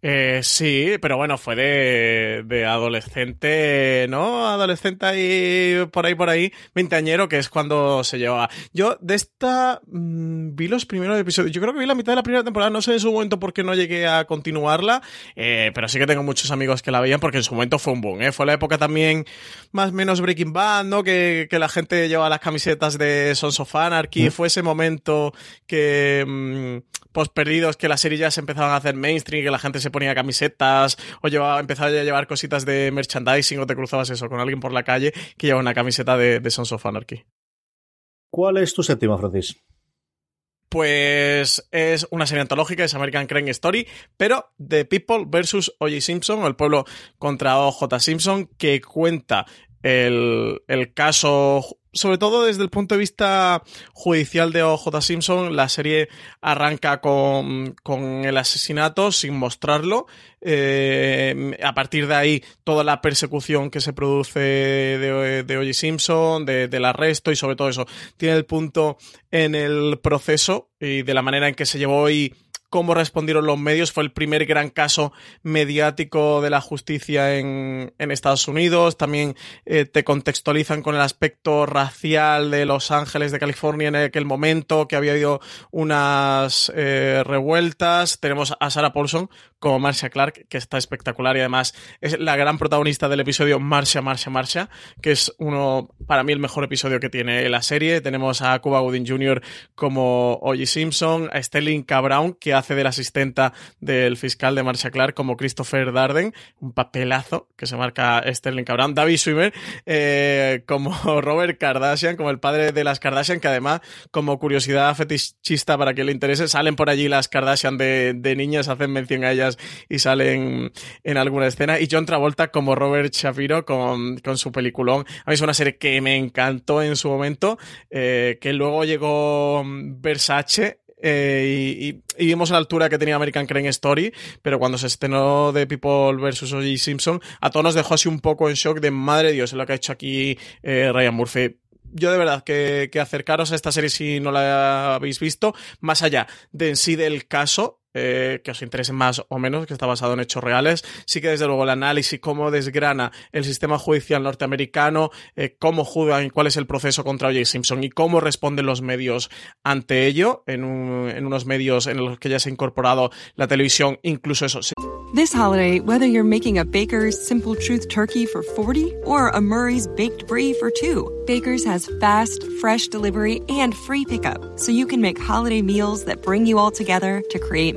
Eh, sí, pero bueno, fue de, de, adolescente, ¿no? Adolescente ahí, por ahí, por ahí, veinteañero, que es cuando se llevaba. Yo de esta mmm, vi los primeros episodios. Yo creo que vi la mitad de la primera temporada, no sé en su momento por qué no llegué a continuarla, eh, pero sí que tengo muchos amigos que la veían porque en su momento fue un boom, ¿eh? Fue la época también más o menos Breaking Bad, ¿no? Que, que la gente llevaba las camisetas de Sons of Anarchy. ¿Mm? Fue ese momento que, mmm, post perdidos, que las series ya se empezaban a hacer mainstream, que la gente se ponía camisetas o llevaba, empezaba a llevar cositas de merchandising o te cruzabas eso con alguien por la calle que llevaba una camiseta de, de Sons of Anarchy. ¿Cuál es tu séptima, Francis? Pues es una serie antológica, es American Crime Story, pero The People versus O.J. Simpson, o el pueblo contra O.J. Simpson, que cuenta el, el caso sobre todo desde el punto de vista judicial de OJ Simpson, la serie arranca con, con el asesinato sin mostrarlo. Eh, a partir de ahí, toda la persecución que se produce de, de O.J. Simpson, de, del arresto y sobre todo eso, tiene el punto en el proceso y de la manera en que se llevó y cómo respondieron los medios. Fue el primer gran caso mediático de la justicia en, Estados Unidos. También eh, te contextualizan con el aspecto racial de Los Ángeles, de California en aquel momento, que había habido unas eh, revueltas. Tenemos a Sarah Paulson como Marcia Clark, que está espectacular y además es la gran protagonista del episodio Marcia, Marcia, Marcia, que es uno, para mí, el mejor episodio que tiene la serie. Tenemos a Cuba Gooding Jr. como O.J. Simpson, a Sterling K. Brown, que hace de la asistenta del fiscal de Marcia Clark como Christopher Darden, un papelazo que se marca Sterling K. Brown, David Swimmer eh, como Robert Kardashian, como el padre de las Kardashian, que además, como curiosidad fetichista para que le interese, salen por allí las Kardashian de niñas, hacen mención a ellas y salen en alguna escena. Y John Travolta como Robert Shapiro con, con su peliculón. A mí es una serie que me encantó en su momento, eh, que luego llegó Versace eh, y, vimos la altura que tenía American Crime Story, pero cuando se estrenó de People vs. O.J. Simpson, a todos nos dejó así un poco en shock de madre Dios, es lo que ha hecho aquí eh, Ryan Murphy yo de verdad que, que, acercaros a esta serie si no la habéis visto, más allá de en sí del caso, eh, que os interese más o menos, que está basado en hechos reales. Sí que desde luego el análisis, cómo desgrana el sistema judicial norteamericano, eh, cómo juzgan y cuál es el proceso contra O.J. Simpson y cómo responden los medios ante ello, en, un, en, unos medios en los que ya se ha incorporado la televisión, incluso eso. This holiday, whether you're making a Baker's Simple Truth turkey for 40 or a Murray's Baked Brie for 2, Baker's has fast, fresh delivery and free pickup, so you can make holiday meals that bring you all together to create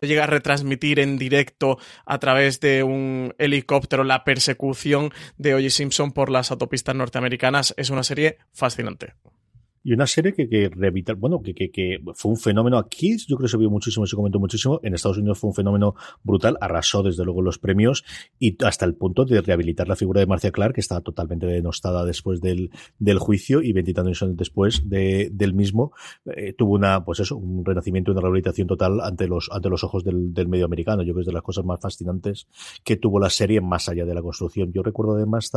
llega a retransmitir en directo a través de un helicóptero la persecución de O.J. Simpson por las autopistas norteamericanas es una serie fascinante. Y una serie que, que revita, bueno, que, que, que, fue un fenómeno aquí, yo creo que se vio muchísimo, se comentó muchísimo. En Estados Unidos fue un fenómeno brutal, arrasó desde luego los premios y hasta el punto de rehabilitar la figura de Marcia Clark, que estaba totalmente denostada después del, del juicio y veintitantos años después de, del mismo, eh, tuvo una, pues eso, un renacimiento, una rehabilitación total ante los, ante los ojos del, del medio americano. Yo creo que es de las cosas más fascinantes que tuvo la serie más allá de la construcción. Yo recuerdo además,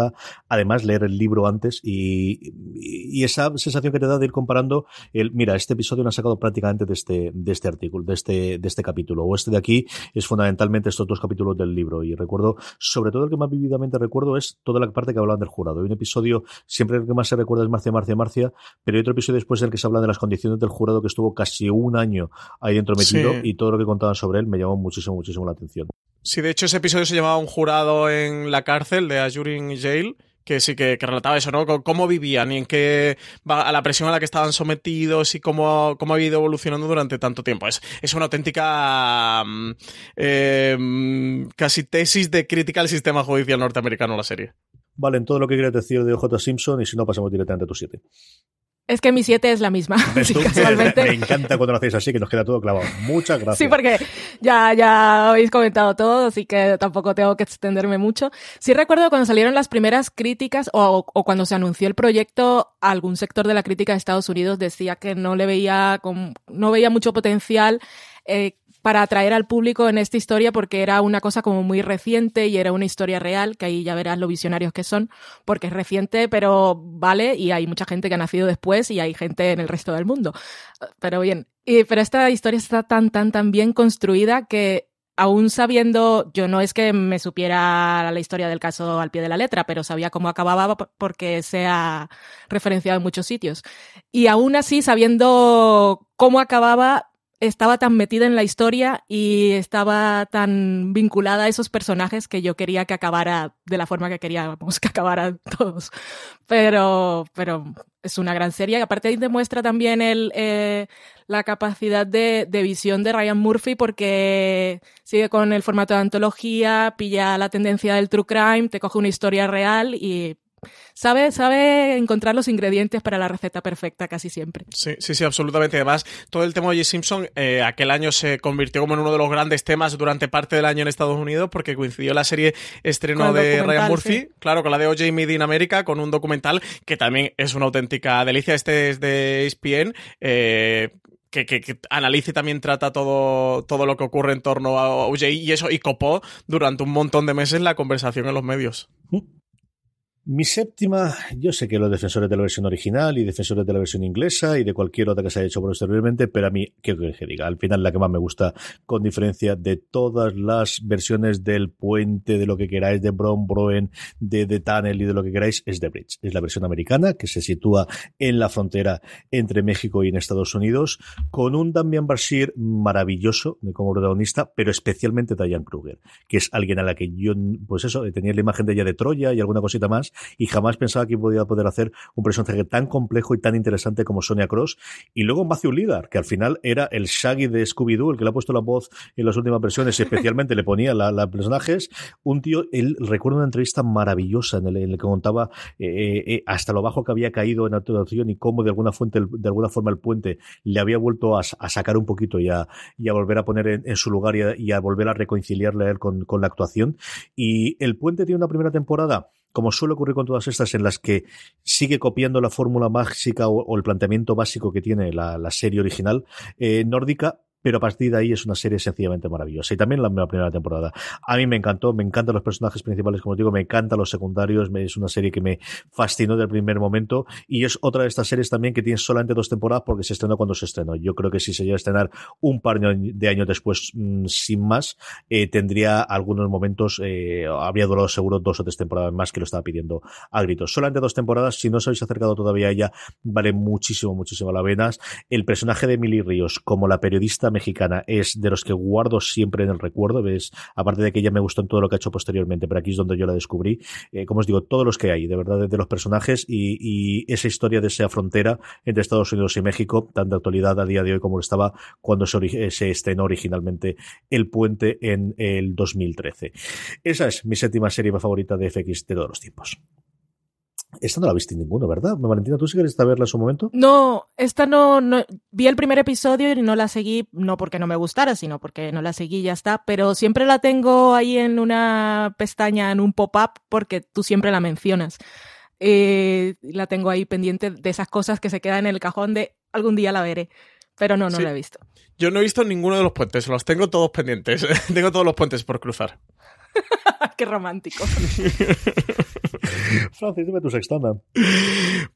además leer el libro antes y, y, y esa sensación que te da de ir comparando el, mira, este episodio lo han sacado prácticamente de este, de este artículo, de este, de este capítulo, o este de aquí es fundamentalmente estos dos capítulos del libro. Y recuerdo, sobre todo el que más vividamente recuerdo es toda la parte que hablaban del jurado. Hay un episodio, siempre el que más se recuerda es Marcia, Marcia, Marcia, pero hay otro episodio después en el que se habla de las condiciones del jurado que estuvo casi un año ahí dentro metido sí. y todo lo que contaban sobre él me llamó muchísimo, muchísimo la atención. Sí, de hecho ese episodio se llamaba Un jurado en la cárcel de Ajurin Jail, que sí que, relataba eso, ¿no? Cómo vivían y en qué a la presión a la que estaban sometidos y cómo, cómo ha ido evolucionando durante tanto tiempo. Es, es una auténtica eh, casi tesis de crítica al sistema judicial norteamericano la serie. Vale, en todo lo que quieras decir de J. Simpson y si no pasamos directamente a tu 7. Es que mi 7 es la misma. Sí, me encanta cuando lo hacéis así, que nos queda todo clavado. Muchas gracias. Sí, porque ya, ya habéis comentado todo, así que tampoco tengo que extenderme mucho. Sí recuerdo cuando salieron las primeras críticas o, o cuando se anunció el proyecto, algún sector de la crítica de Estados Unidos decía que no le veía, no veía mucho potencial eh, para atraer al público en esta historia porque era una cosa como muy reciente y era una historia real, que ahí ya verás lo visionarios que son, porque es reciente, pero vale, y hay mucha gente que ha nacido después y hay gente en el resto del mundo. Pero bien, y, pero esta historia está tan, tan, tan bien construida que aún sabiendo, yo no es que me supiera la historia del caso al pie de la letra, pero sabía cómo acababa porque se ha referenciado en muchos sitios. Y aún así, sabiendo cómo acababa, estaba tan metida en la historia y estaba tan vinculada a esos personajes que yo quería que acabara de la forma que queríamos que acabaran todos. Pero, pero es una gran serie. Aparte ahí demuestra también el, eh, la capacidad de, de, visión de Ryan Murphy porque sigue con el formato de antología, pilla la tendencia del true crime, te coge una historia real y Sabe, sabe encontrar los ingredientes para la receta perfecta casi siempre. Sí, sí, sí, absolutamente. Además, todo el tema de J. Simpson eh, aquel año se convirtió como en uno de los grandes temas durante parte del año en Estados Unidos porque coincidió la serie estreno de Ryan Murphy, claro, con la de O.J. Midi en América, con un documental que también es una auténtica delicia. Este es de ESPN. Eh, que, que, que, analice y también trata todo, todo lo que ocurre en torno a OJ y eso, y copó durante un montón de meses la conversación en los medios. Mm. Mi séptima, yo sé que los defensores de la versión original y defensores de la versión inglesa y de cualquier otra que se haya hecho posteriormente, pero a mí, ¿qué que diga? Al final la que más me gusta, con diferencia de todas las versiones del puente, de lo que queráis, de Bron Broen, de The Tunnel y de lo que queráis, es The Bridge. Es la versión americana que se sitúa en la frontera entre México y en Estados Unidos, con un Damian Bashir maravilloso como protagonista, pero especialmente Diane Kruger, que es alguien a la que yo, pues eso, tenía la imagen de ella de Troya y alguna cosita más, y jamás pensaba que podía poder hacer un personaje tan complejo y tan interesante como Sonia Cross. Y luego Matthew Lidar, que al final era el Shaggy de Scooby-Doo, el que le ha puesto la voz en las últimas versiones, especialmente le ponía la, personajes. Un tío, él recuerda una entrevista maravillosa en el, que contaba eh, eh, eh, hasta lo bajo que había caído en actuación y cómo de alguna fuente, de alguna forma el puente le había vuelto a, sacar un poquito y a, y a volver a poner en, su lugar y a, volver a reconciliarle a él con, con la actuación. Y el puente tiene una primera temporada como suele ocurrir con todas estas, en las que sigue copiando la fórmula mágica o, el planteamiento básico que tiene la, la serie original eh, nórdica, pero a partir de ahí es una serie sencillamente maravillosa. Y también la, primera temporada. A mí me encantó, me encantan los personajes principales, como digo, me encantan los secundarios, es una serie que me fascinó del primer momento y es otra de estas series también que tiene solamente dos temporadas porque se estrenó cuando se estrenó. Yo creo que si se llega a estrenar un par de años después, mm, sin más, eh, tendría algunos momentos, eh, habría durado seguro dos o tres temporadas más que lo estaba pidiendo a gritos. Solamente dos temporadas, si no os habéis acercado todavía a ella, vale muchísimo, muchísimo la venas. El personaje de Emily Ríos como la periodista mexicana es de los que guardo siempre en el recuerdo. ¿ves? Aparte de que ella me gustó en todo lo que ha hecho posteriormente, pero aquí es donde yo la descubrí. Eh, como os digo, todos los que hay, de verdad, de los personajes y, esa historia de esa frontera entre Estados Unidos y México, tan de actualidad a día de hoy como lo estaba cuando se, se estrenó originalmente El Puente en el 2013. Esa es mi séptima serie favorita de FX de todos los tiempos. Esta no la viste ninguno, ¿verdad? Valentina, ¿tú sí quieres verla en su momento? No, esta no, no, vi el primer episodio y no la seguí, no porque no me gustara, sino porque no la seguí y ya está, pero siempre la tengo ahí en una pestaña, en un pop-up, porque tú siempre la mencionas. Eh, la tengo ahí pendiente de esas cosas que se quedan en el cajón de algún día la veré, pero no, no la he visto. Yo no he visto ninguno de los puentes, los tengo todos pendientes, tengo todos los puentes por cruzar. Qué romántico. Francis, dime tu sexta.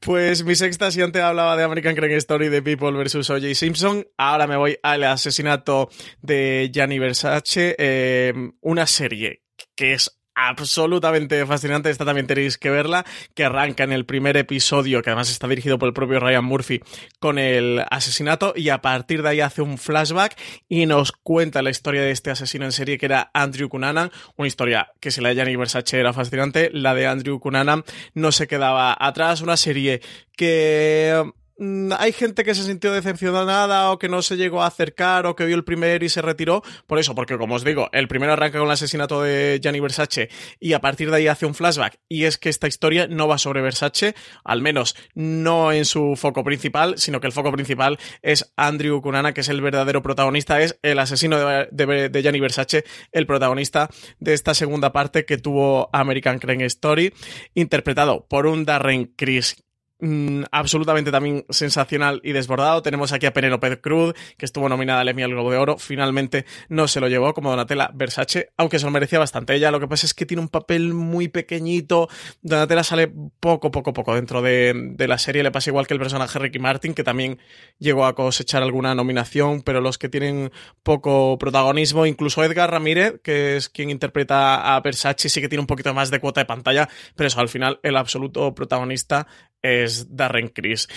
Pues mi sexta, si antes hablaba de American Crime Story de People vs. O.J. Simpson, ahora me voy al asesinato de Gianni Versace, eh, una serie que es absolutamente fascinante. Esta también tenéis que verla, que arranca en el primer episodio, que además está dirigido por el propio Ryan Murphy, con el asesinato, y a partir de ahí hace un flashback y nos cuenta la historia de este asesino en serie que era Andrew Cunanan, una historia que si la de Gianni Versace era fascinante, la de Andrew Cunanan no se quedaba atrás, una serie que hay gente que se sintió decepcionada o que no se llegó a acercar o que vio el primero y se retiró. Por eso, porque como os digo, el primero arranca con el asesinato de Gianni Versace y a partir de ahí hace un flashback. Y es que esta historia no va sobre Versace, al menos no en su foco principal, sino que el foco principal es Andrew Cunana, que es el verdadero protagonista, es el asesino de, de, Gianni Versace, el protagonista de esta segunda parte que tuvo American Crime Story, interpretado por un Darren Criss Mm, absolutamente también sensacional y desbordado. Tenemos aquí a Penelope Cruz, que estuvo nominada al Emmy al Globo de Oro. Finalmente no se lo llevó como Donatella Versace, aunque se lo merecía bastante. Ella lo que pasa es que tiene un papel muy pequeñito. Donatella sale poco, poco, poco dentro de, la serie. Le pasa igual que el personaje Ricky Martin, que también llegó a cosechar alguna nominación, pero los que tienen poco protagonismo, incluso Edgar Ramírez, que es quien interpreta a Versace, sí que tiene un poquito más de cuota de pantalla, pero eso al final el absoluto protagonista es Darren Criss.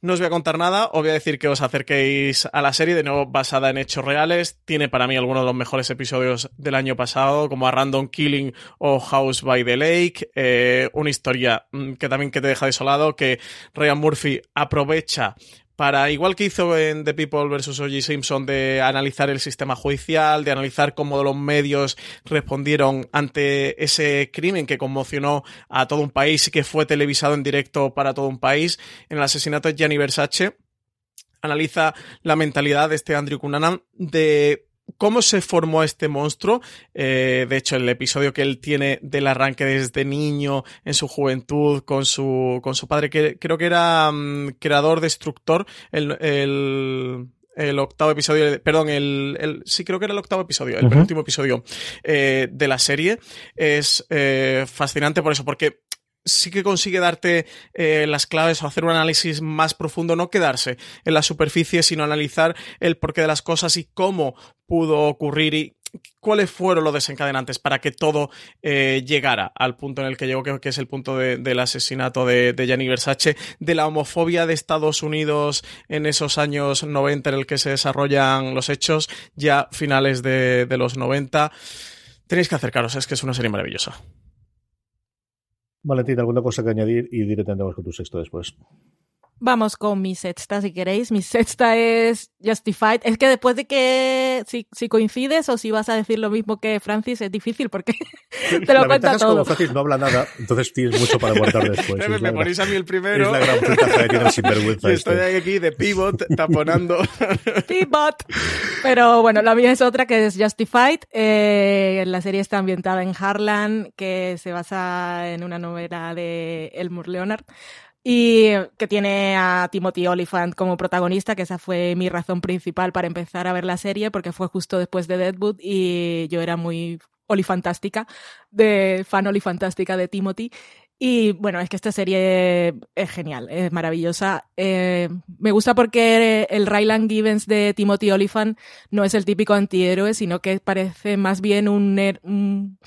No os voy a contar nada, os voy a decir que os acerquéis a la serie, de nuevo basada en hechos reales. Tiene para mí algunos de los mejores episodios del año pasado, como a Random Killing o House by the Lake. Eh, una historia mm, que también que te deja desolado, que Ryan Murphy aprovecha para, igual que hizo en The People vs. O.J. Simpson, de analizar el sistema judicial, de analizar cómo los medios respondieron ante ese crimen que conmocionó a todo un país y que fue televisado en directo para todo un país, en el asesinato de Gianni Versace, analiza la mentalidad de este Andrew Cunanan de cómo se formó este monstruo. Eh, de hecho, el episodio que él tiene del arranque desde niño, en su juventud, con su, con su padre, que creo que era mm, creador, destructor, el, el, octavo episodio, perdón, el, sí creo que era el octavo episodio, el penúltimo episodio eh, de la serie. Es eh, fascinante por eso, porque sí que consigue darte eh, las claves o hacer un análisis más profundo, no quedarse en la superficie, sino analizar el porqué de las cosas y cómo pudo ocurrir y cuáles fueron los desencadenantes para que todo eh, llegara al punto en el que llegó, que, es el punto del asesinato de, de Gianni Versace, de la homofobia de Estados Unidos en esos años 90 en el que se desarrollan los hechos, ya finales de, de los 90. Tenéis que acercaros, es que es una serie maravillosa. Valentín, ¿alguna cosa que añadir? Y directamente vamos con tu sexto después. Vamos con mi sexta, si queréis. Mi sexta es Justified. Es que después de que si, si coincides o si vas a decir lo mismo que Francis, es difícil porque te lo cuenta todo. como Francis no habla nada, entonces tienes mucho para guardar después. me, me ponéis a mí el primero. Es la gran ventaja que tiene el sinvergüenza. Estoy este. aquí de pivot, taponando. pivot. Pero bueno, la mía es otra que es Justified. Eh, la serie está ambientada en Harlan, que se basa en una novela de Elmore Leonard y que tiene a Timothy Oliphant como protagonista, que esa fue mi razón principal para empezar a ver la serie, porque fue justo después de Deadwood y yo era muy olifantástica, de fan olifantástica de Timothy. Y bueno, es que esta serie es genial, es maravillosa. Eh, me gusta porque el Ryland Givens de Timothy Oliphant no es el típico antihéroe, sino que parece más bien un, un,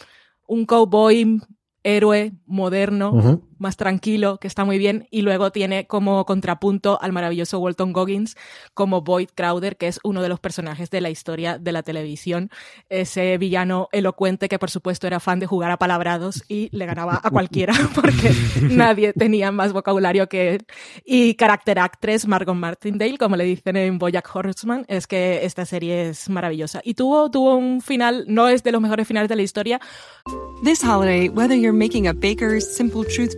un cowboy héroe moderno, más tranquilo, que está muy bien, y luego tiene como contrapunto al maravilloso Walton Goggins como Boyd Crowder, que es uno de los personajes de la historia de la televisión, ese villano elocuente que por supuesto era fan de jugar a palabrados y le ganaba a cualquiera porque nadie tenía más vocabulario que él. Y carácter actress Margot Martindale, como le dicen en Bojack Horseman, es que esta serie es maravillosa. Y tuvo, tuvo un final, no es de los mejores finales de la historia. This holiday, whether you're making a Baker's Simple Truth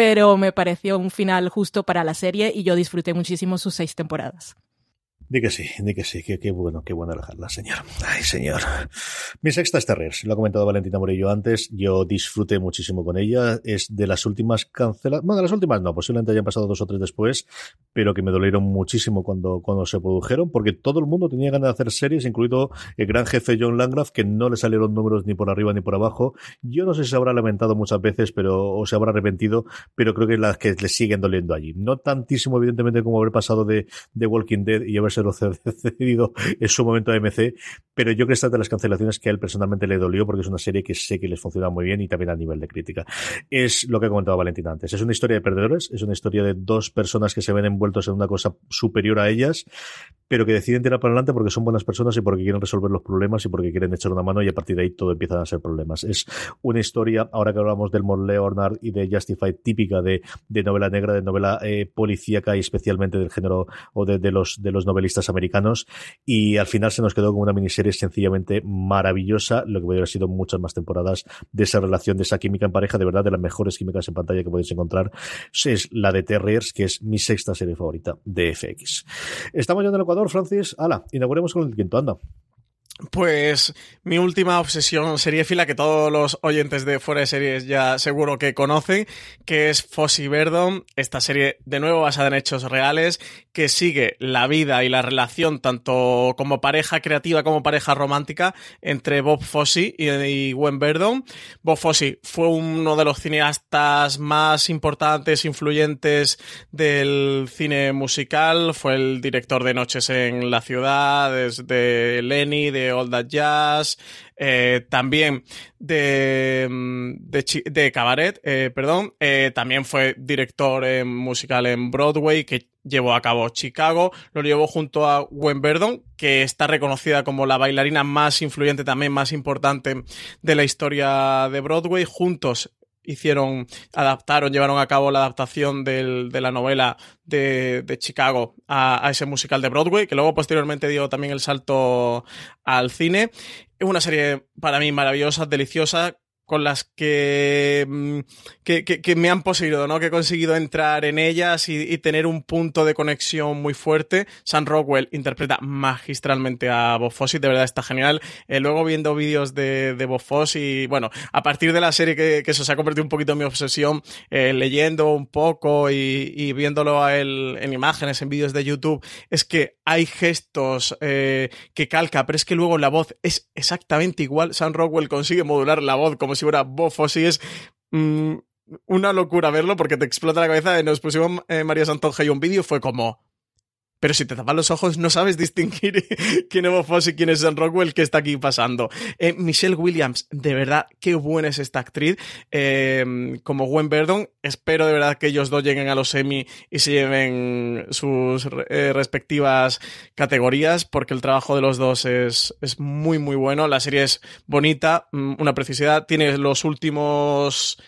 pero me pareció un final justo para la serie y yo disfruté muchísimo sus seis temporadas. Di que sí, di que sí, qué, bueno, qué bueno dejarla, señor. Ay, señor. Mi sexta es Terriers, lo ha comentado Valentina Morillo antes, yo disfruté muchísimo con ella, es de las últimas canceladas, bueno, de las últimas no, posiblemente hayan pasado dos o tres después, pero que me dolieron muchísimo cuando, cuando se produjeron, porque todo el mundo tenía ganas de hacer series, incluido el gran jefe John Landgraf, que no le salieron números ni por arriba ni por abajo. Yo no sé si se habrá lamentado muchas veces, pero, o se habrá arrepentido, pero creo que las que le siguen doliendo allí. No tantísimo, evidentemente, como haber pasado de, de Walking Dead y haberse lo cedido en su momento a MC, pero yo creo que esta de las cancelaciones que a él personalmente le dolió porque es una serie que sé que les funciona muy bien y también a nivel de crítica. Es lo que ha comentado Valentina antes. Es una historia de perdedores, es una historia de dos personas que se ven envueltos en una cosa superior a ellas, pero que deciden tirar para adelante porque son buenas personas y porque quieren resolver los problemas y porque quieren echar una mano y a partir de ahí todo empiezan a ser problemas. Es una historia, ahora que hablamos del Mon Leonard y de Justify, típica de, de novela negra, de novela eh, policíaca y especialmente del género o de, los, de los novelistas americanos. Y al final se nos quedó como una miniserie sencillamente maravillosa, lo que podría haber sido muchas más temporadas de esa relación, de esa química en pareja, de verdad, de las mejores químicas en pantalla que podéis encontrar. Es la de Terriers, que es mi sexta serie favorita de FX. Estamos ya en el Ecuador, Francis. Hala, inauguremos con el quinto, anda. Pues mi última obsesión sería fila que todos los oyentes de Fuera de Series ya seguro que conocen, que es Fossi Verdon, esta serie de nuevo basada en hechos reales, que sigue la vida y la relación tanto como pareja creativa como pareja romántica entre Bob Fosse y, Gwen Verdon. Bob Fosse fue uno de los cineastas más importantes, influyentes del cine musical, fue el director de Noches en la Ciudad, de Lenny, de All That Jazz, eh, también de, mm, de, Cabaret, eh, perdón, eh, también fue director musical en Broadway que llevó a cabo Chicago, lo llevó junto a Gwen Verdon, que está reconocida como la bailarina más influyente, también más importante de la historia de Broadway, juntos hicieron, adaptaron, llevaron a cabo la adaptación del, de la novela de, de Chicago a, a, ese musical de Broadway, que luego posteriormente dio también el salto al cine. Es una serie para mí maravillosa, deliciosa, con las que, mm, que, que, me han poseído, ¿no? Que he conseguido entrar en ellas y, tener un punto de conexión muy fuerte. Sam Rockwell interpreta magistralmente a Bob Fosse, de verdad está genial. Eh, luego viendo vídeos de, de Bob y bueno, a partir de la serie que, que se ha convertido un poquito en mi obsesión, eh, leyendo un poco y, viéndolo a él en imágenes, en vídeos de YouTube, es que hay gestos eh, que calca, pero es que luego la voz es exactamente igual. Sam Rockwell consigue modular la voz como fuera Bob Fosse es mm, una locura verlo porque te explota la cabeza. Nos pusimos eh, María Santonja y un vídeo fue como, pero si te tapas los ojos no sabes distinguir quién es Bob y quién es Rockwell, qué está aquí pasando. Eh, Michelle Williams, de verdad, qué buena es esta actriz. Eh, como Gwen Verdon, espero de verdad que ellos dos lleguen a los semi y se lleven sus eh, respectivas categorías, porque el trabajo de los dos es, es muy, muy bueno. La serie es bonita, mm, una precisidad, tiene los últimos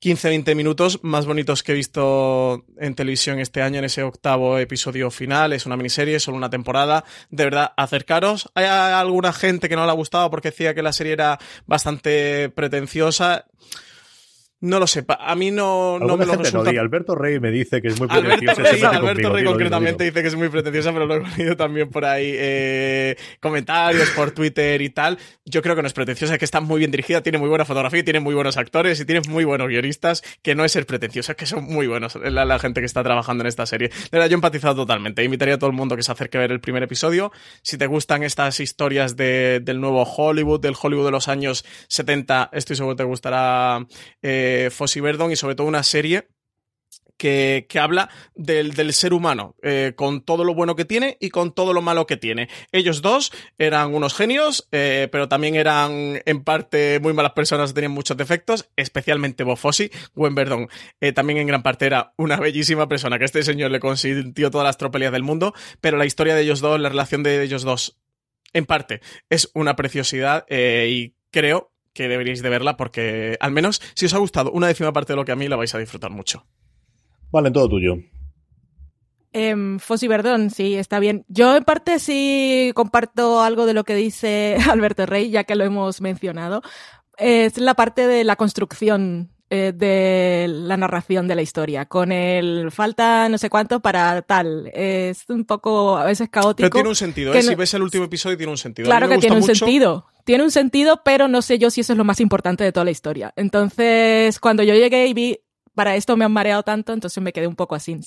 15-20 minutos más bonitos que he visto en televisión este año en ese octavo episodio final. Es una miniserie, solo una temporada. De verdad, acercaros. Hay alguna gente que no le ha gustado porque decía que la serie era bastante pretenciosa. No lo sé, a mí no, no me lo resulta... No, Alberto Rey me dice que es muy pretenciosa. Alberto Rey, Alberto Rey concretamente dice que es muy pretenciosa, pero lo he leído también por ahí eh, comentarios por Twitter y tal. Yo creo que no es pretenciosa, es que está muy bien dirigida, tiene muy buena fotografía, tiene muy buenos actores y tiene muy buenos guionistas, que no es ser pretenciosa, es que son muy buenos la, la, gente que está trabajando en esta serie. De verdad, yo he empatizado totalmente. Invitaría a todo el mundo que se acerque a ver el primer episodio. Si te gustan estas historias de, del nuevo Hollywood, del Hollywood de los años 70, estoy seguro que te gustará... Eh, eh, Verdon y sobre todo una serie que, que habla del, del, ser humano, eh, con todo lo bueno que tiene y con todo lo malo que tiene. Ellos dos eran unos genios, eh, pero también eran en parte muy malas personas, tenían muchos defectos, especialmente Bob Fosse, Gwen Verdon, también en gran parte era una bellísima persona, que este señor le consintió todas las tropelías del mundo, pero la historia de ellos dos, la relación de ellos dos, en parte, es una preciosidad y creo que deberíais de verla porque al menos si os ha gustado una décima parte de lo que a mí la vais a disfrutar mucho. Vale, todo tuyo. Eh, Fossi Verdón, sí, está bien. Yo en parte sí comparto algo de lo que dice Alberto Rey, ya que lo hemos mencionado. Es la parte de la construcción eh, de la narración de la historia, con el falta no sé cuánto para tal. Es un poco a veces caótico. Pero tiene un sentido, ¿eh? No... si ves el último episodio tiene un sentido. Claro que tiene un sentido. Tiene un sentido, pero no sé yo si eso es lo más importante de toda la historia. Entonces, cuando yo llegué y vi, para esto me han mareado tanto, entonces me quedé un poco así.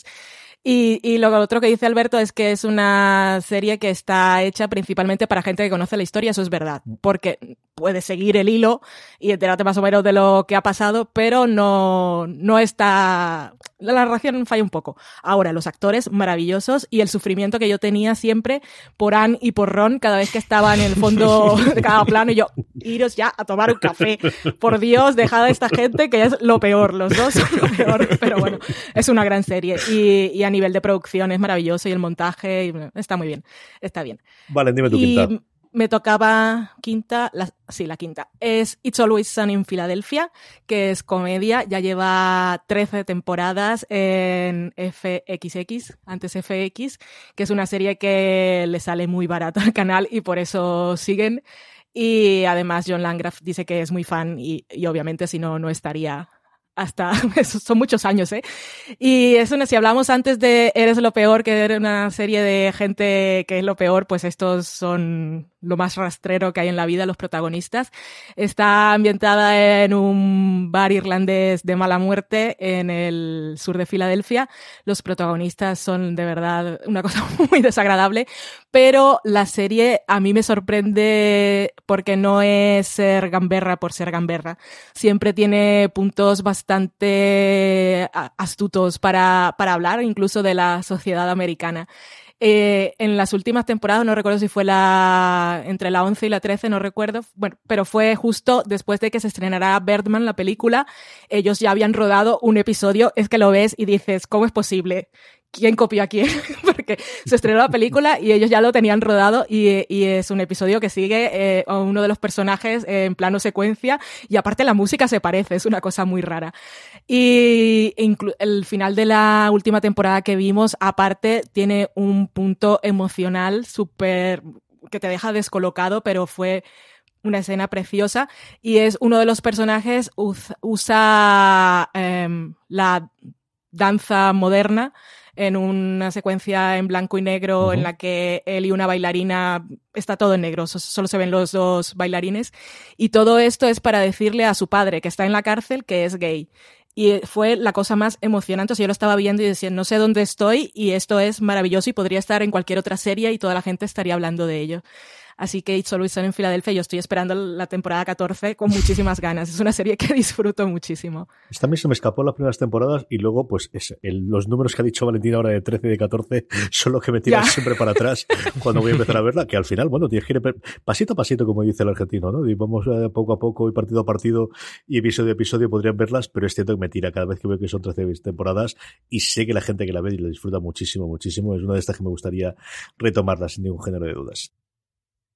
Y, y, lo otro que dice Alberto es que es una serie que está hecha principalmente para gente que conoce la historia, eso es verdad, porque puedes seguir el hilo y enterarte más o menos de lo que ha pasado, pero no, no está... La narración falla un poco. Ahora, los actores maravillosos y el sufrimiento que yo tenía siempre por Anne y por Ron cada vez que estaba en el fondo de cada plano y yo, iros ya a tomar un café. Por Dios, dejad a esta gente que es lo peor, los dos son lo peor, pero bueno, es una gran serie y, y a nivel de producción es maravilloso y el montaje y, está muy bien, está bien. Vale, dime tu y quinta. Me tocaba quinta, la, sí, la quinta. Es It's Always Sunny in Filadelfia, que es comedia, ya lleva 13 temporadas en FXX, antes FX, que es una serie que le sale muy barata al canal y por eso siguen. Y además John Landgraf dice que es muy fan y, y obviamente si no, no estaría hasta, son muchos años, ¿eh? Y es una, si hablamos antes de Eres lo peor, que era una serie de gente que es lo peor, pues estos son lo más rastrero que hay en la vida, los protagonistas. Está ambientada en un bar irlandés de mala muerte en el sur de Filadelfia. Los protagonistas son de verdad una cosa muy desagradable, pero la serie a mí me sorprende porque no es ser gamberra por ser gamberra. Siempre tiene puntos bastante astutos para, para hablar incluso de la sociedad americana. Eh, en las últimas temporadas, no recuerdo si fue la entre la 11 y la 13, no recuerdo, bueno, pero fue justo después de que se estrenara Birdman, la película, ellos ya habían rodado un episodio, es que lo ves y dices, ¿cómo es posible? Quién copió a quién, porque se estrenó la película y ellos ya lo tenían rodado y, y es un episodio que sigue eh, a uno de los personajes en plano secuencia y aparte la música se parece, es una cosa muy rara. Y el final de la última temporada que vimos, aparte, tiene un punto emocional súper que te deja descolocado, pero fue una escena preciosa y es uno de los personajes usa eh, la danza moderna en una secuencia en blanco y negro uh -huh. en la que él y una bailarina está todo en negro, solo se ven los dos bailarines y todo esto es para decirle a su padre que está en la cárcel que es gay. Y fue la cosa más emocionante. O sea, yo lo estaba viendo y decía, no sé dónde estoy y esto es maravilloso y podría estar en cualquier otra serie y toda la gente estaría hablando de ello. Así que It's Sunny en Filadelfia, yo estoy esperando la temporada 14 con muchísimas ganas. Es una serie que disfruto muchísimo. Esta vez se me escapó las primeras temporadas y luego, pues, es el, los números que ha dicho Valentina ahora de 13 y de 14 son los que me tiran ya. siempre para atrás cuando voy a empezar a verla, que al final, bueno, tienes que ir pasito a pasito, como dice el argentino, ¿no? Y vamos eh, poco a poco y partido a partido y episodio a episodio podrían verlas, pero es cierto que me tira cada vez que veo que son 13 temporadas y sé que la gente que la ve y la disfruta muchísimo, muchísimo. Es una de estas que me gustaría retomarla sin ningún género de dudas.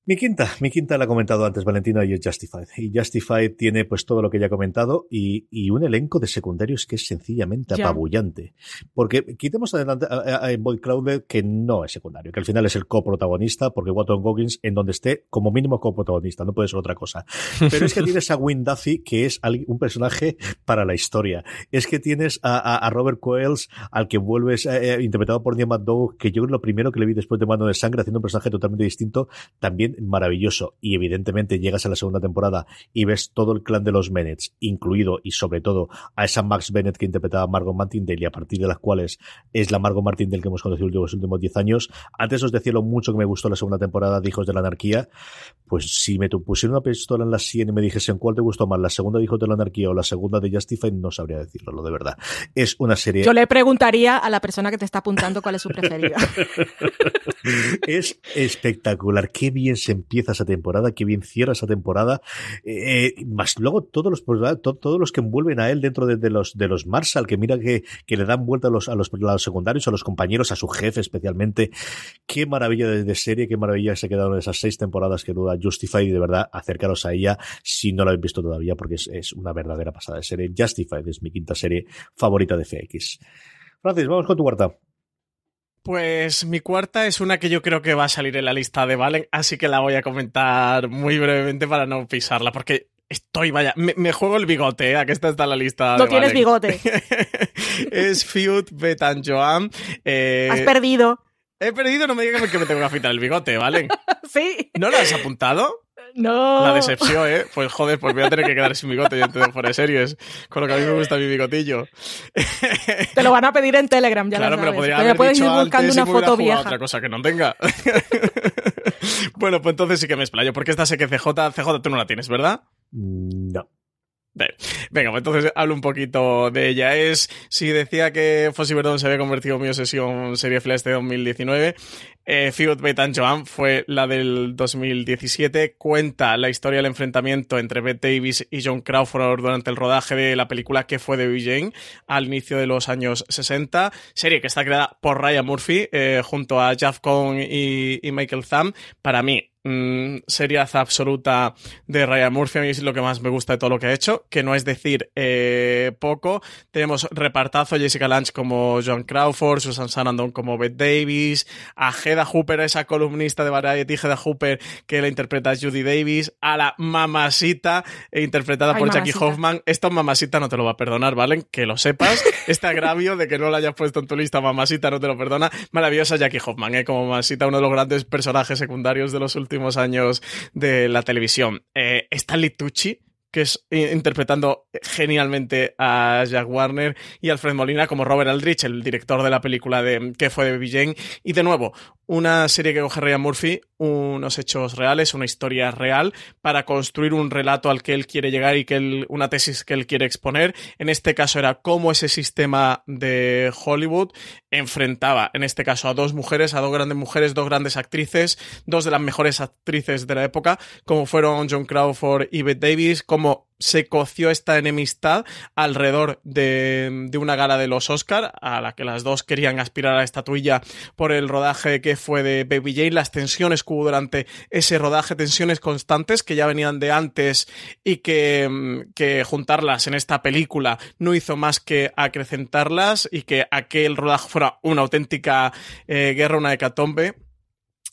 Mi quinta, mi quinta la ha comentado antes Valentina y es Justified. Y Justified tiene pues todo lo que ya he comentado y, y un elenco de secundarios que es sencillamente yeah. apabullante. Porque quitemos adelante a, a, a Boyd Crowder que no es secundario, que al final es el coprotagonista, porque Watson Goggins en donde esté como mínimo coprotagonista, no puede ser otra cosa. Pero es que tienes a Win Duffy que es un personaje para la historia. Es que tienes a, a, a Robert Coels al que vuelves eh, interpretado por Neil McDowell, que yo lo primero que le vi después de Mano de Sangre haciendo un personaje totalmente distinto, también maravilloso. Y evidentemente llegas a la segunda temporada y ves todo el clan de los Bennett, incluido y sobre todo a esa Max Bennett que interpretaba Margot Martindale y a partir de las cuales es la Margot Martindale que hemos conocido los últimos 10 años. Antes os decía lo mucho que me gustó la segunda temporada de Hijos de la Anarquía. Pues si me pusieron una pistola en la sien y me dijesen cuál te gustó más, la segunda de Hijos de la Anarquía o la segunda de Justify, no sabría decirlo, lo de verdad. Es una serie. Yo le preguntaría a la persona que te está apuntando cuál es su preferida. es espectacular. Qué bien se empieza esa temporada, qué bien cierra esa temporada. Eh, más luego todos los, todos los que envuelven a él dentro de, los, de los Marshall, que mira que, que le dan vuelta a los, a los, secundarios, a los compañeros, a su jefe especialmente. Qué maravilla de, serie, qué maravilla se quedaron esas seis temporadas que duda Justified. De verdad, acercaros a ella si no la habéis visto todavía, porque es, es una verdadera pasada de serie. Justified es mi quinta serie favorita de FX. Francis, vamos con tu cuarta. Pues mi cuarta es una que yo creo que va a salir en la lista de Valen, así que la voy a comentar muy brevemente para no pisarla, porque estoy, vaya, me, juego el bigote, ¿eh? a que esta está en la lista. No tienes bigote. es Feud Betan Joan. Eh, Has perdido. He perdido, no me digas que me tengo que afitar el bigote, ¿vale? sí. ¿No lo has apuntado? No. La decepción, ¿eh? Pues joder, pues voy a tener que quedar sin bigote yo de fuera de series. Con lo que a mí me gusta mi bigotillo. Te lo van a pedir en Telegram, ya claro, lo sabes. me lo podría haber puedes ir buscando una foto vieja. Otra cosa que no tenga. bueno, pues entonces sí que me explayo. Porque esta sé que CJ, CJ tú no la tienes, ¿verdad? No. Venga, pues entonces hablo un poquito de ella. Es, si decía que Fossi Verdón se había convertido en mi obsesión serie Flash de 2019, eh, Fiat Beth Joan fue la del 2017. Cuenta la historia del enfrentamiento entre Beth Davis y John Crawford durante el rodaje de la película que fue de Jane al inicio de los años 60. Serie que está creada por Ryan Murphy eh, junto a Jeff Cohn y, y Michael Thumb. Para mí, mmm, absoluta de Ryan Murphy. A mí es lo que más me gusta de todo lo que ha hecho, que no es decir eh, poco. Tenemos repartazo Jessica Lange como John Crawford, Susan Sarandon como Beth Davis, a Hedda Hooper, esa columnista de Variety, Hedda Hooper, que la interpreta Judy Davis, a la mamasita, eh, interpretada por Jackie Hoffman. Esto mamasita no te lo va a perdonar, ¿vale? Que lo sepas. Este agravio de que no la hayas puesto en tu lista, mamasita no te lo perdona. Maravillosa Jackie Hoffman, ¿eh? Como mamasita, uno de los grandes personajes secundarios de los últimos años de la televisión. Eh, Stanley Tucci, que es eh, interpretando genialmente a Jack Warner y Alfred Molina como Robert Aldrich, el director de la película de que fue de Jane. Y de nuevo, una serie que coge Ryan Murphy, unos hechos reales, una historia real, para construir un relato al que él quiere llegar y que una tesis que él quiere exponer. En este caso era cómo ese sistema de Hollywood enfrentaba, en este caso, a dos mujeres, a dos grandes mujeres, dos grandes actrices, dos de las mejores actrices de la época, como fueron John Crawford y Bette Davis, como se coció esta enemistad alrededor de, una gala de los Oscar, a la que las dos querían aspirar a la estatuilla por el rodaje que fue de Baby Jane, las tensiones que hubo durante ese rodaje, tensiones constantes que ya venían de antes y que, que juntarlas en esta película no hizo más que acrecentarlas y que aquel rodaje fuera una auténtica eh, guerra, una hecatombe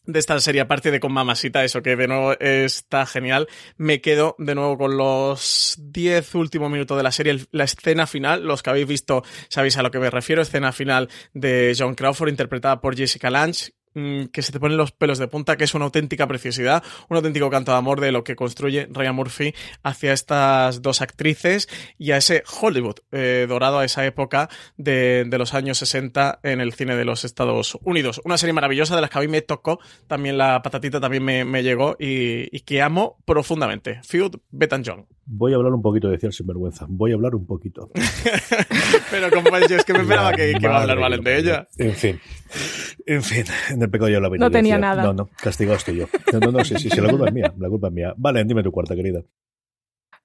de esta serie, aparte de con Mamasita, eso que de nuevo está genial, me quedo de nuevo con los 10 últimos minutos de la serie, la escena final, los que habéis visto sabéis a lo que me refiero, escena final de John Crawford interpretada por Jessica Lange, que se te ponen los pelos de punta, que es una auténtica preciosidad, un auténtico canto de amor de lo que construye Ryan Murphy hacia estas dos actrices y a ese Hollywood eh, dorado a esa época de, los años 60 en el cine de los Estados Unidos. Una serie maravillosa de las que a mí me tocó, también la patatita también me, llegó y, que amo profundamente. Feud, Bet John. Voy a hablar un poquito, decía el sinvergüenza. Voy a hablar un poquito. Pero como es que me esperaba que, iba a hablar Valen de ella. En fin. En fin, en el pecado ya la No tenía nada. No, no, castigado estoy yo. No, no, no, sí, sí, sí, la culpa es mía. La culpa es mía. Vale, dime tu cuarta, querida.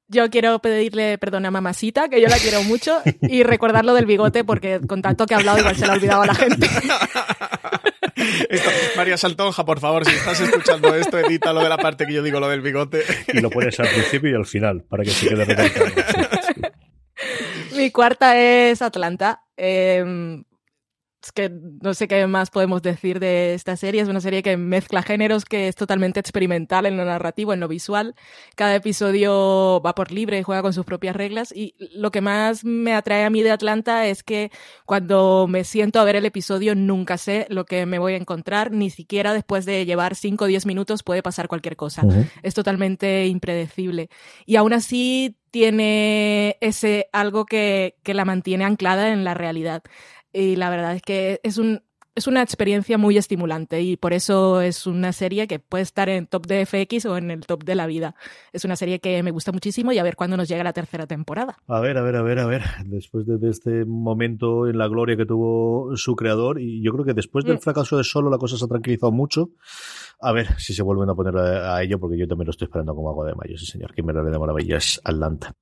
Yo quiero pedirle perdón a mamacita, que yo la quiero mucho, y recordarlo del bigote, porque con tanto que he hablado igual se lo ha olvidado a la gente. María Saltonja, por favor, si estás escuchando esto, edita lo de la parte que yo digo lo del bigote. Y lo pones al principio y al final, para que se quede recalcado. Mi cuarta es Atlanta. Em, que no sé qué más podemos decir de esta serie. Es una serie que mezcla géneros, que es totalmente experimental en lo narrativo, en lo visual. Cada episodio va por libre y juega con sus propias reglas. Y lo que más me atrae a mí de Atlanta es que cuando me siento a ver el episodio nunca sé lo que me voy a encontrar, ni siquiera después de llevar 5 o 10 minutos puede pasar cualquier cosa. Es totalmente impredecible. Y aún así tiene ese algo que, que la mantiene anclada en la realidad y la verdad es que es un es una experiencia muy estimulante y por eso es una serie que puede estar en top de FX o en el top de la vida. Es una serie que me gusta muchísimo y a ver cuándo nos llega la tercera temporada. A ver, a ver, a ver, a ver. Después de, este momento en la gloria que tuvo su creador, y yo creo que después del mm. fracaso de Solo la cosa se ha tranquilizado mucho. A ver si se vuelven a poner a, ello, porque yo también lo estoy esperando como agua de mayo, sí señor. Que me lo de maravillas, Atlanta.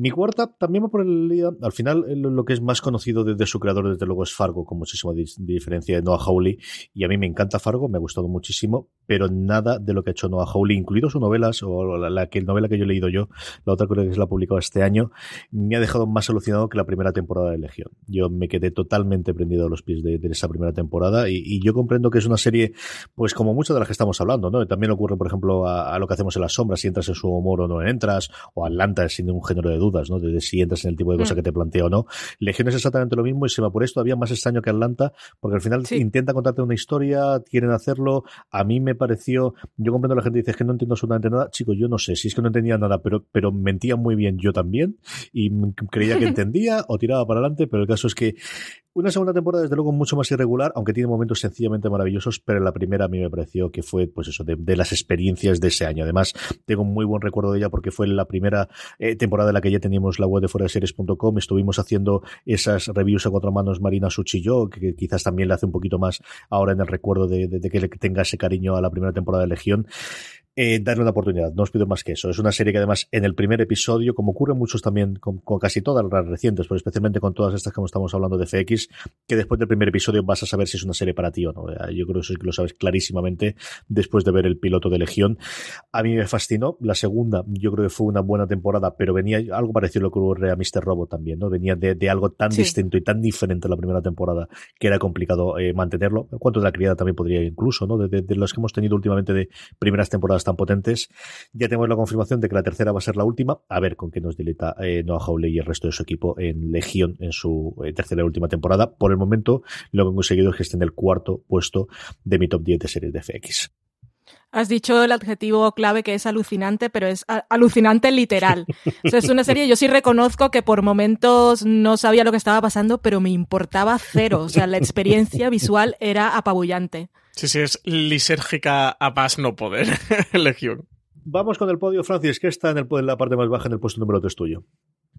Mi cuarta también va por el día. Al final, eh, lo que es más conocido de, su creador, desde luego, es Fargo, con muchísima diferencia de Noah Hawley. Y a mí me encanta Fargo, me ha gustado muchísimo, pero nada de lo que ha hecho Noah Hawley, incluido su novelas, o la, que, novela que yo he leído yo, la otra creo que se la ha publicado este año, me ha dejado más alucinado que la primera temporada de Legión. Yo me quedé totalmente prendido a los pies de, esa primera temporada y, yo comprendo que es una serie, pues como muchas de las que estamos hablando, ¿no? También ocurre, por ejemplo, a, lo que hacemos en las sombras, si entras en su humor o no entras, o Atlanta sin ningún género de duda dudas, ¿no? De, si entras en el tipo de cosa mm. que te plantea o no. Legión es exactamente lo mismo y se me por esto había más extraño que Atlanta, porque al final intenta contarte una historia, quieren hacerlo. A mí me pareció, yo comprendo a la gente dice que no entiendo absolutamente nada. Chicos, yo no sé si es que no entendía nada, pero, pero mentía muy bien yo también y creía que entendía o tiraba para adelante, pero el caso es que una segunda temporada, desde luego, mucho más irregular, aunque tiene momentos sencillamente maravillosos, pero la primera a mí me pareció que fue, pues eso, de, las experiencias de ese año. Además, tengo un muy buen recuerdo de ella porque fue la primera eh, temporada en la que teníamos la web de fuera de series.com. Estuvimos haciendo esas reviews a cuatro manos Marina Suchi y yo, que, quizás también le hace un poquito más ahora en el recuerdo de, de que le tenga ese cariño a la primera temporada de Legión eh, darle una oportunidad. No os pido más que eso. Es una serie que además en el primer episodio, como ocurre muchos también con, casi todas las recientes, pero especialmente con todas estas que estamos hablando de FX, que después del primer episodio vas a saber si es una serie para ti o no. Yo creo que lo sabes clarísimamente después de ver el piloto de Legión. A mí me fascinó. La segunda, yo creo que fue una buena temporada, pero venía algo parecido a lo que ocurre a Mr. Robot también, ¿no? Venía de, algo tan distinto y tan diferente a la primera temporada que era complicado eh, mantenerlo. En cuanto a la criada también podría incluso, ¿no? De, de los que hemos tenido últimamente de primeras temporadas tan potentes. Ya tenemos la confirmación de que la tercera va a ser la última. A ver con qué nos dileta eh, Noah Hawley y el resto de su equipo en Legión en su eh, tercera y última temporada. Por el momento, lo que he conseguido es que esté en el cuarto puesto de mi top 10 de series de FX. Has dicho el adjetivo clave que es alucinante, pero es alucinante literal. es una serie, yo sí reconozco que por momentos no sabía lo que estaba pasando, pero me importaba cero. O sea, la experiencia visual era apabullante. Sí, sí, es lisérgica a más no poder, Legión. Vamos con el podio, Francis, que está en, el, en la parte más baja en el puesto número 3 tuyo.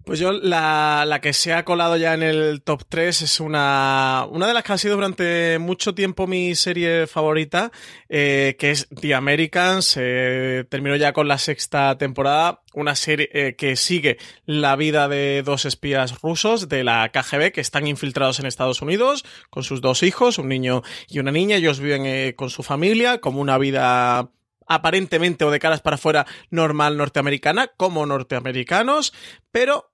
Pues yo, la, la, que se ha colado ya en el top 3 es una, una de las que ha sido durante mucho tiempo mi serie favorita, eh, que es The Americans. Eh, terminó ya con la sexta temporada, una serie eh, que sigue la vida de dos espías rusos de la KGB que están infiltrados en Estados Unidos con sus dos hijos, un niño y una niña. Ellos viven con su familia como una vida aparentemente o de caras para afuera normal norteamericana, como norteamericanos, pero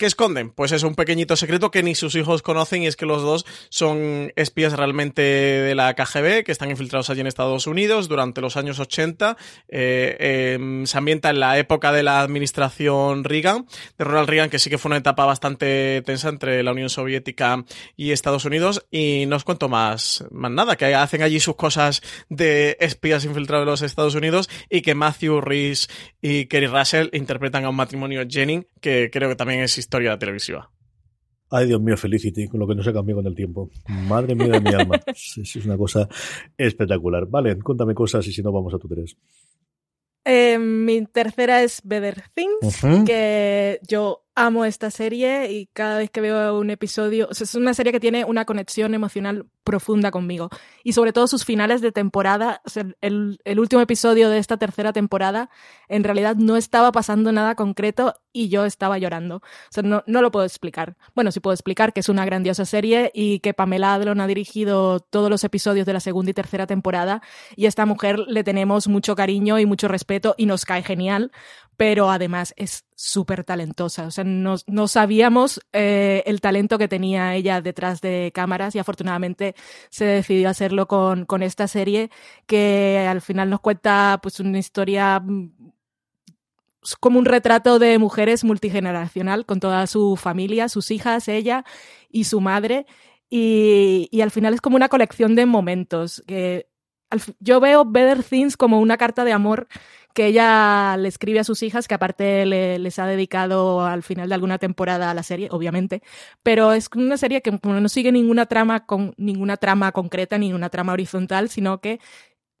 ¿Qué esconden? Pues es un pequeñito secreto que ni sus hijos conocen y es que los dos son espías realmente de la KGB que están infiltrados allí en Estados Unidos durante los años 80. Eh, em, se ambienta en la época de la administración Reagan, de Ronald Reagan, que sí que fue una etapa bastante tensa entre la Unión Soviética y Estados Unidos. Y no os cuento más, más nada, que hacen allí sus cosas de espías infiltrados en los Estados Unidos y que Matthew Rhys y Kerry Russell interpretan a un matrimonio Jennings, que creo que también existe historia televisiva. Ay, Dios mío, Felicity, con lo que no se cambió con el tiempo. Madre mía de mi alma. Es, una cosa espectacular. Vale, cuéntame cosas y si no, vamos a tu tres. Eh, mi tercera es Better Things, que yo amo esta serie y cada vez que veo un episodio, es una serie que tiene una conexión emocional profunda conmigo. Y sobre todo sus finales de temporada, el, el, último episodio de esta tercera temporada, en realidad no estaba pasando nada concreto y yo estaba llorando. O sea, no, no lo puedo explicar. Bueno, sí puedo explicar que es una grandiosa serie y que Pamela Adlon ha dirigido todos los episodios de la segunda y tercera temporada y a esta mujer le tenemos mucho cariño y mucho respeto y nos cae genial, pero además es súper talentosa. O sea, no, no sabíamos eh, el talento que tenía ella detrás de cámaras y afortunadamente se decidió hacerlo con, con esta serie que al final nos cuenta pues una historia mm, como un retrato de mujeres multigeneracional con toda su familia, sus hijas, ella y su madre. Y, y al final es como una colección de momentos. Que yo veo Better Things como una carta de amor que ella le escribe a sus hijas, que aparte les ha dedicado al final de alguna temporada a la serie, obviamente, pero es una serie que no sigue ninguna trama con ninguna trama concreta, ninguna trama horizontal, sino que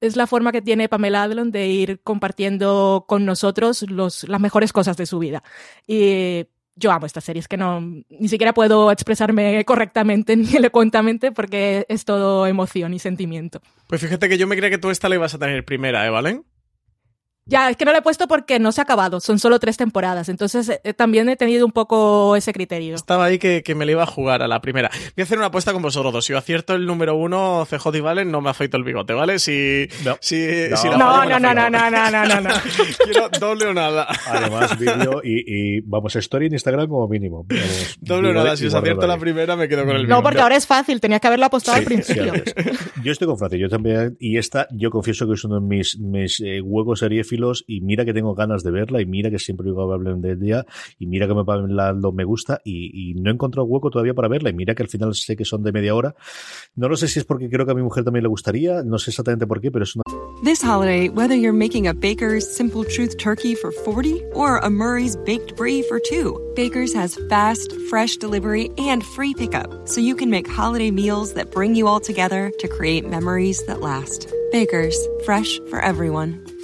es la forma que tiene Pamela Adlon de ir compartiendo con nosotros los, las mejores cosas de su vida. Y yo amo esta serie, es que no, ni siquiera puedo expresarme correctamente ni elocuentemente porque es todo emoción y sentimiento. Pues fíjate que yo me creía que tú esta la ibas a tener primera, ¿eh, Valen? Ya, es que no lo he puesto porque no se ha acabado, son solo tres temporadas, entonces eh, también he tenido un poco ese criterio. Estaba ahí que, que, me le iba a jugar a la primera. Voy a hacer una apuesta con vosotros dos. Si yo acierto el número uno, CJ y Valen, no me afeito el bigote, ¿vale? Si, no. si, no. si no, no, no, no, no, no, no, no, no, Quiero doble o nada. Además, vídeo y, y, vamos, story en Instagram como mínimo. Vamos, doble o nada. Si os acierto la primera, me quedo con el bigote. No, porque ahora es fácil, tenías que haberlo apostado sí, al principio. Sí, yo estoy con Francis, yo también, y esta, yo confieso que es uno de mis, mis eh, huecos seriéfilos y mira que tengo ganas de verla y mira que siempre digo hablen del día y mira que me, lo me gusta y, y, no he encontrado hueco todavía para verla y mira que al final sé que son de media hora. No lo sé si es porque creo que a mi mujer también le gustaría, no sé exactamente por qué, pero es una... This holiday, whether you're making a Baker's Simple Truth turkey for 40 or a Murray's Baked Brie for 2, Baker's has fast, fresh delivery and free pickup so you can make holiday meals that bring you all together to create memories that last. Baker's, fresh for everyone.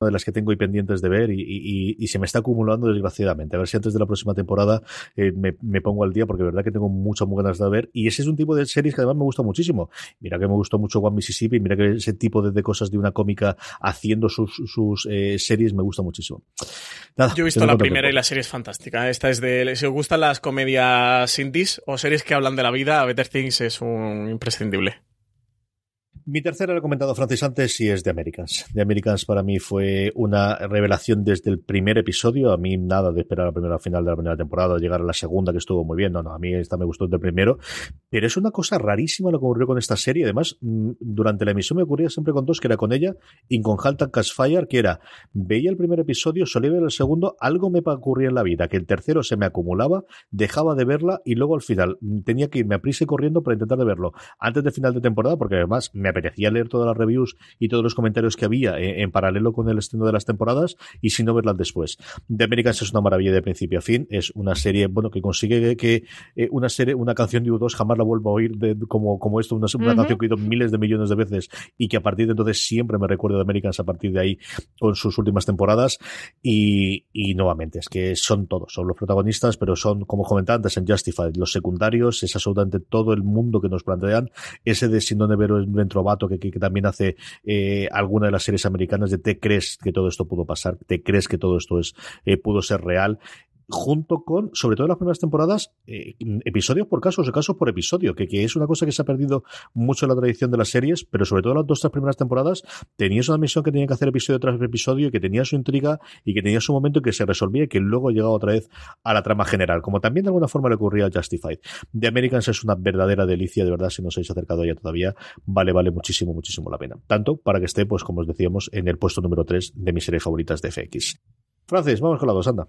de las que tengo y pendientes de ver y, y, y, se me está acumulando desgraciadamente. A ver si antes de la próxima temporada eh, me, me, pongo al día porque verdad que tengo muchas muy ganas de ver y ese es un tipo de series que además me gusta muchísimo. Mira que me gustó mucho One Mississippi, mira que ese tipo de, de cosas de una cómica haciendo sus, sus eh, series me gusta muchísimo. Nada, Yo he visto la primera y la serie es fantástica. Esta es de, si os gustan las comedias indies o series que hablan de la vida, Better Things es un imprescindible. Mi tercera, lo he comentado Francis antes, y es de Americans. De Americans para mí fue una revelación desde el primer episodio. A mí nada de esperar a la primera final de la primera temporada, llegar a la segunda que estuvo muy bien. No, no, a mí esta me gustó desde el primero. Pero es una cosa rarísima lo que ocurrió con esta serie. Además, durante la emisión me ocurría siempre con dos, que era con ella y con Haltan Cashfire, que era, veía el primer episodio, solía ver el segundo, algo me ocurría en la vida, que el tercero se me acumulaba, dejaba de verla y luego al final tenía que irme a prisa y corriendo para intentar de verlo antes del final de temporada, porque además me apetecía leer todas las reviews y todos los comentarios que había en, en paralelo con el estreno de las temporadas y si no verlas después. The Americans es una maravilla de principio a fin, es una serie, bueno, que consigue que, que eh, una serie, una canción de U2 jamás la vuelva a oír de, como, como esto, una, una uh -huh. canción que he oído miles de millones de veces y que a partir de entonces siempre me recuerdo de Americans a partir de ahí con sus últimas temporadas y, y nuevamente, es que son todos, son los protagonistas, pero son, como comentaba antes en Justified, los secundarios, es absolutamente todo el mundo que nos plantean, ese de donde ver dentro Que, también hace eh, alguna de las series americanas de te crees que todo esto pudo pasar, te crees que todo esto es eh, pudo ser real junto con, sobre todo en las primeras temporadas, eh, episodios por casos o casos por episodio, que, que, es una cosa que se ha perdido mucho en la tradición de las series, pero sobre todo en las dos tres primeras temporadas tenías una misión que tenía que hacer episodio tras episodio, que tenía su intriga y que tenía su momento que se resolvía y que luego llegaba otra vez a la trama general, como también de alguna forma le ocurría a Justified. The Americans es una verdadera delicia, de verdad, si no os habéis acercado a ella todavía, vale, vale muchísimo, muchísimo la pena. Tanto para que esté, pues como os decíamos, en el puesto número 3 de mis series favoritas de FX. Francis, vamos con la dos, anda.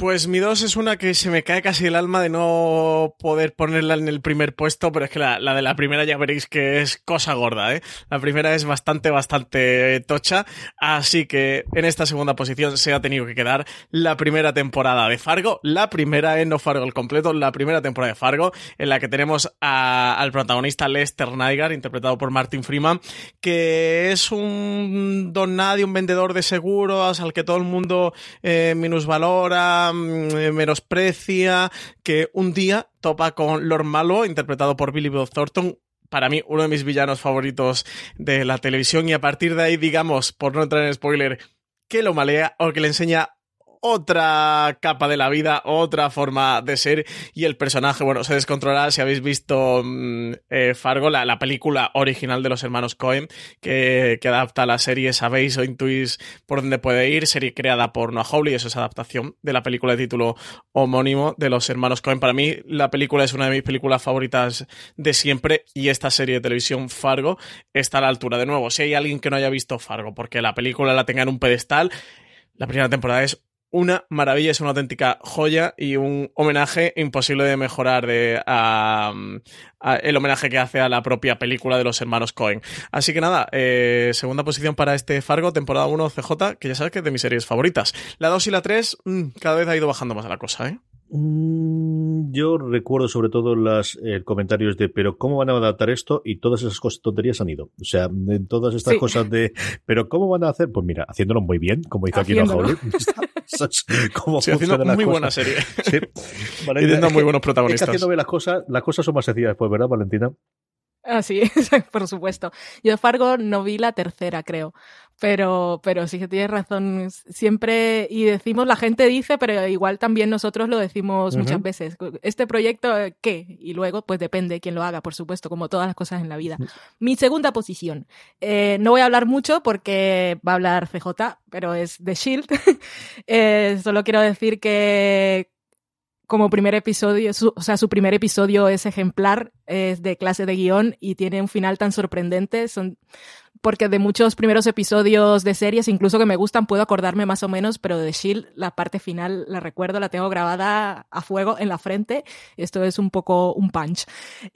Pues mi dos es una que se me cae casi el alma de no poder ponerla en el primer puesto, pero es que la, de la primera ya veréis que es cosa gorda, ¿eh? La primera es bastante, bastante tocha, así que en esta segunda posición se ha tenido que quedar la primera temporada de Fargo, la primera, en no Fargo el completo, la primera temporada de Fargo, en la que tenemos a, al protagonista Lester Nygaard, interpretado por Martin Freeman, que es un don nadie, un vendedor de seguros al que todo el mundo eh, minusvalora, Mm, menosprecia, que un día topa con Lord Malo, interpretado por Billy Bob Thornton, para mí uno de mis villanos favoritos de la televisión. Y a partir de ahí, digamos, por no entrar en spoiler, que lo malea o que le enseña otra capa de la vida, otra forma de ser y el personaje, bueno, se descontrolará si habéis visto mm, eh, Fargo, la, película original de los hermanos Cohen que, que, adapta la serie, sabéis o intuís por dónde puede ir, serie creada por Noah Hawley, eso es adaptación de la película de título homónimo de los hermanos Cohen. Para mí la película es una de mis películas favoritas de siempre y esta serie de televisión Fargo está a la altura. De nuevo, si hay alguien que no haya visto Fargo porque la película la tenga en un pedestal, la primera temporada es una maravilla, es una auténtica joya y un homenaje imposible de mejorar de el homenaje que hace a la propia película de los hermanos Cohen. Así que nada, eh, segunda posición para este Fargo, temporada 1 CJ, que ya sabes que es de mis series favoritas. La 2 y la 3, mm, cada vez ha ido bajando más la cosa, ¿eh? Mm, yo recuerdo sobre todo los eh, comentarios de pero cómo van a adaptar esto y todas esas cosas, tonterías han ido. O sea, en todas estas cosas de pero cómo van a hacer, pues mira, haciéndolo muy bien, como hizo aquí en Hollywood. como sí, haciendo muy buena serie. Sí. y teniendo muy buenos protagonistas. Es que haciendo las cosas, las cosas son más sencillas después, ¿verdad, Valentina? Ah, sí, por supuesto. Yo Fargo no vi la tercera, creo. Pero, pero sí que tienes razón. Siempre, y decimos, la gente dice, pero igual también nosotros lo decimos muchas veces. Este proyecto, ¿qué? Y luego, pues depende de quién lo haga, por supuesto, como todas las cosas en la vida. Mi segunda posición. Eh, no voy a hablar mucho porque va a hablar CJ, pero es The Shield. eh, solo quiero decir que como primer episodio, o sea, su primer episodio es ejemplar, es de clase de guion y tiene un final tan sorprendente. Son, porque de muchos primeros episodios de series, incluso que me gustan, puedo acordarme más o menos, pero de Shield, la parte final la recuerdo, la tengo grabada a fuego en la frente. Esto es un poco un punch.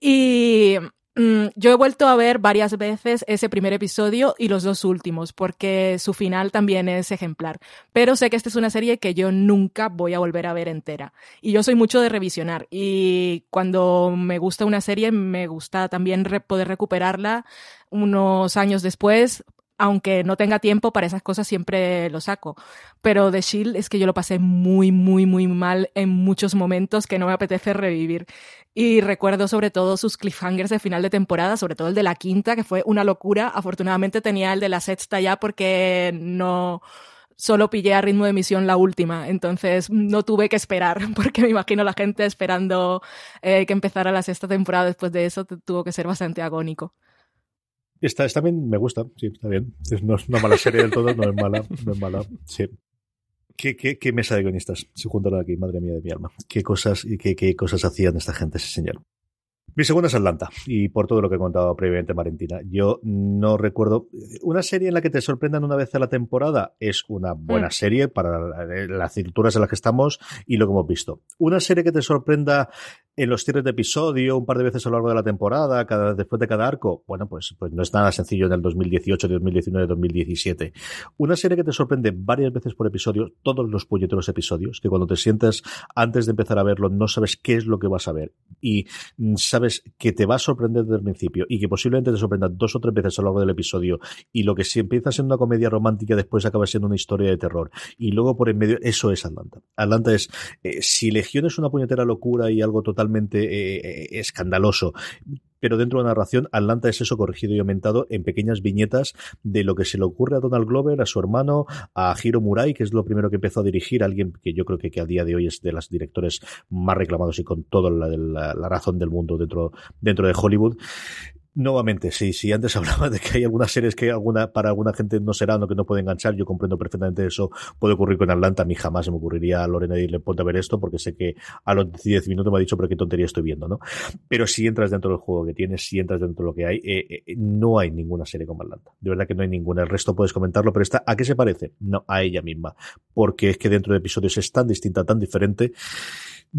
Y Mm, yo he vuelto a ver varias veces ese primer episodio y los dos últimos, porque su final también es ejemplar. Pero sé que esta es una serie que yo nunca voy a volver a ver entera. Y yo soy mucho de revisionar. Y cuando me gusta una serie, me gusta también poder recuperarla unos años después aunque no tenga tiempo para esas cosas, siempre lo saco. Pero The Shield es que yo lo pasé muy, muy, muy mal en muchos momentos que no me apetece revivir. Y recuerdo sobre todo sus cliffhangers de final de temporada, sobre todo el de la quinta, que fue una locura. Afortunadamente tenía el de la sexta ya porque no solo pillé a ritmo de emisión la última, entonces no tuve que esperar, porque me imagino la gente esperando eh, que empezara la sexta temporada después de eso tuvo que ser bastante agónico. Esta, esta también me gusta, sí, está bien. No es una mala serie del todo, no es mala, no es mala, sí. ¿Qué, qué, qué mesa de guionistas se juntaron aquí, madre mía de mi alma? ¿Qué cosas y qué, qué cosas hacían esta gente, ese señor? Mi segunda es Atlanta, y por todo lo que he contado previamente, Valentina. Yo no recuerdo. Una serie en la que te sorprendan una vez a la temporada es una buena mm. serie para las cinturas en las que estamos y lo que hemos visto. Una serie que te sorprenda en los cierres de episodio, un par de veces a lo largo de la temporada, cada, después de cada arco, bueno, pues, pues no es nada sencillo en el 2018, 2019, 2017. Una serie que te sorprende varias veces por episodio, todos los puñeteros episodios, que cuando te sientes antes de empezar a verlo no sabes qué es lo que vas a ver y sabes que te va a sorprender desde el principio y que posiblemente te sorprenda dos o tres veces a lo largo del episodio y lo que si empieza siendo una comedia romántica después acaba siendo una historia de terror y luego por en medio, eso es Atlanta. Atlanta es, eh, si Legión es una puñetera locura y algo total eh, eh, escandaloso. Pero dentro de la narración, Atlanta es eso corregido y aumentado en pequeñas viñetas de lo que se le ocurre a Donald Glover, a su hermano, a Hiro Murai, que es lo primero que empezó a dirigir, alguien que yo creo que, que a día de hoy es de los directores más reclamados y con toda la, la razón del mundo dentro, dentro de Hollywood Nuevamente, sí, sí, antes hablaba de que hay algunas series que alguna, para alguna gente no serán o que no puede enganchar, yo comprendo perfectamente eso, puede ocurrir con Atlanta, a mí jamás se me ocurriría a Lorena le ponte a ver esto, porque sé que a los 10 minutos me ha dicho, pero qué tontería estoy viendo, ¿no? Pero si entras dentro del juego que tienes, si entras dentro de lo que hay, eh, eh, no hay ninguna serie como Atlanta, de verdad que no hay ninguna, el resto puedes comentarlo, pero esta, ¿a qué se parece? No, a ella misma, porque es que dentro de episodios es tan distinta, tan diferente,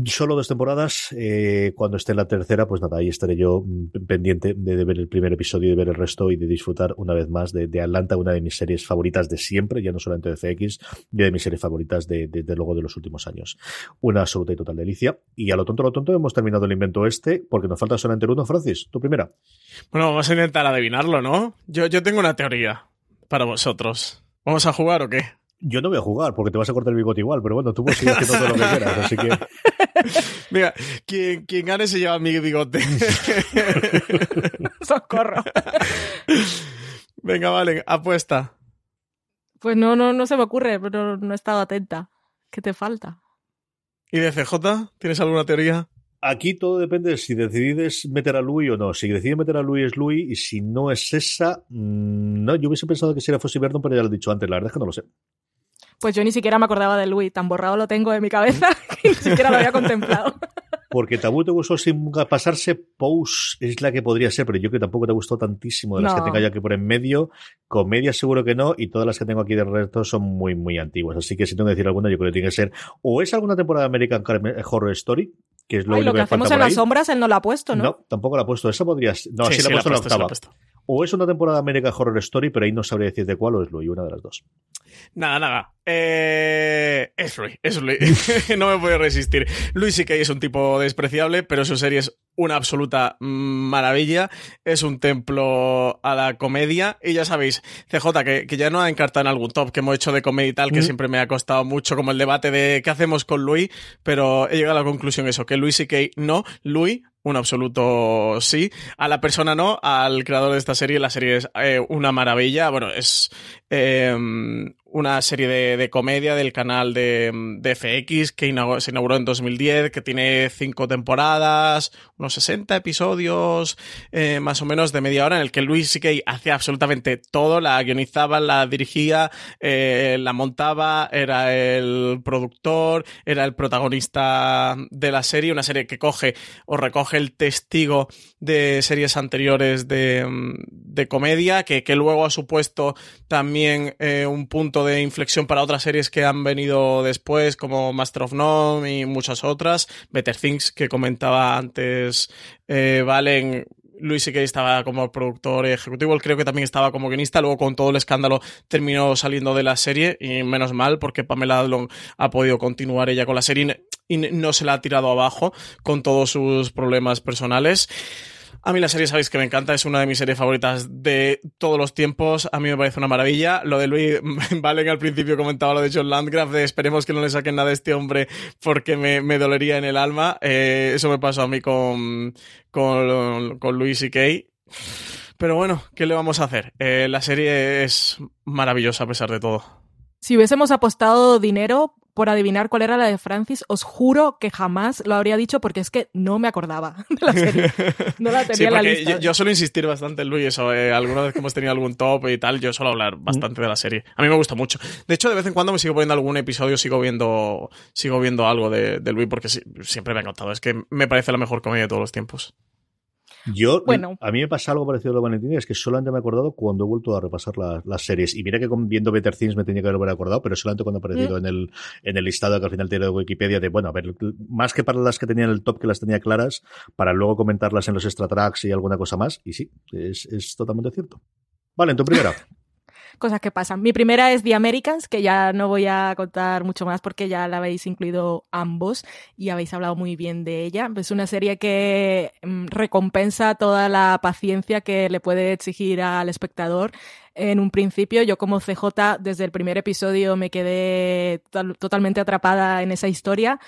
Solo dos temporadas. Eh, cuando esté en la tercera, pues nada, ahí estaré yo mm, pendiente de, ver el primer episodio y de ver el resto y de disfrutar una vez más de, Atlanta, una de mis series favoritas de siempre, ya no solamente de FX, y de mis series favoritas de, de, luego de los últimos años. Una absoluta y total delicia. Y a lo tonto, a lo tonto, hemos terminado el invento este, porque nos falta solamente el uno, Francis. Tu primera. Bueno, vamos a intentar adivinarlo, ¿no? Yo, yo tengo una teoría para vosotros. ¿Vamos a jugar o qué? Yo no voy a jugar porque te vas a cortar el bigote igual, pero bueno, tú puedes seguir haciendo todo lo que quieras, así que. Mira, quien, quien gane se lleva mi bigote. Socorro. Venga, vale, apuesta. Pues no, no, no se me ocurre, pero no he estado atenta. ¿Qué te falta? ¿Y de CJ? ¿Tienes alguna teoría? Aquí todo depende de si decides meter a Louis o no. Si decides meter a Louis es Louis y si no es esa, mm, no, yo hubiese pensado que sería Fossi Verdon, pero ya lo he dicho antes, la verdad es que no lo sé. Pues yo ni siquiera me acordaba de Louis, tan borrado lo tengo de mi cabeza que ni siquiera lo había contemplado. Porque Tabú te gustó sin pasarse, Pose es la que podría ser, pero yo que tampoco te gustó tantísimo de las que tengo yo aquí por en medio. Comedia seguro que no, y todas las que tengo aquí de resto son muy, muy antiguas. Así que si tengo que decir alguna, yo creo que tiene que ser o es alguna temporada de American Horror Story, que es lo, lo que, hacemos en las sombras, él no lo ha puesto, ¿no? No, tampoco lo ha puesto. Esa podría No, sí, sí, la ha puesto en la octava. O es una temporada de American Horror Story, pero ahí no sabría decir de cuál o es Louis, una de las dos. Nada, nada. Eh, es Louis, es Louis. no me puedo resistir. Louis sí que es un tipo despreciable, pero su serie es una absoluta maravilla. Es un templo a la comedia. Y ya sabéis, CJ, que, que ya no ha encartado en algún top que hemos hecho de comedia y tal, que siempre me ha costado mucho, como el debate de qué hacemos con Louis, pero he llegado a la conclusión eso, que Louis sí que no. Louis un absoluto sí. A la persona no, al creador de esta serie, la serie es eh, una maravilla. Bueno, es eh, una serie de, comedia del canal de, FX que se inauguró en 2010, que tiene cinco temporadas, unos 60 episodios, eh, más o menos de media hora, en el que Luis C.K. hacía absolutamente todo, la guionizaba, la dirigía, eh, la montaba, era el productor, era el protagonista de la serie, una serie que coge o recoge el testigo de series anteriores de, comedia, que, que, luego ha supuesto también eh, un punto de inflexión para otras series que han venido después, como Master of None y muchas otras. Better Things, que comentaba antes eh, Valen. Luis C.K. estaba como productor ejecutivo, creo que también estaba como guionista, luego con todo el escándalo terminó saliendo de la serie y menos mal porque Pamela Adlon ha podido continuar ella con la serie y no se la ha tirado abajo con todos sus problemas personales. A mí la serie sabéis que me encanta, es una de mis series favoritas de todos los tiempos. A mí me parece una maravilla. Lo de Luis Valen al principio comentaba lo de John Landgraf, esperemos que no le saquen nada a este hombre porque me, dolería en el alma. Eh, eso me pasó a mí con, con, con Luis y Kay. Pero bueno, ¿qué le vamos a hacer? Eh, la serie es maravillosa a pesar de todo. Si hubiésemos apostado dinero, por adivinar cuál era la de Francis, os juro que jamás lo habría dicho porque es que no me acordaba de la serie. No la tenía en la lista. Yo, suelo insistir bastante en Luis, eso, eh, alguna vez que hemos tenido algún top y tal, yo suelo hablar bastante de la serie. A mí me gusta mucho. De hecho, de vez en cuando me sigo poniendo algún episodio, sigo viendo, sigo viendo algo de, de Luis porque siempre me ha encantado. Es que me parece la mejor comedia de todos los tiempos. Yo, bueno. a mí me pasa algo parecido a lo de Valentina, es que solamente me he acordado cuando he vuelto a repasar las series. Y mira que viendo Better Things me tenía que haber acordado, pero solamente cuando ha aparecido mm. en, el, en el listado que al final tiene de Wikipedia de, bueno, a ver, más que para las que tenían el top que las tenía claras, para luego comentarlas en los extra tracks y alguna cosa más. Y sí, es, es totalmente cierto. Vale, en tu primera. cosas que pasan. Mi primera es The Americans, que ya no voy a contar mucho más porque ya la habéis incluido ambos y habéis hablado muy bien de ella. Es una serie que mm, recompensa toda la paciencia que le puede exigir al espectador. En un principio, yo como CJ, desde el primer episodio me quedé totalmente atrapada en esa historia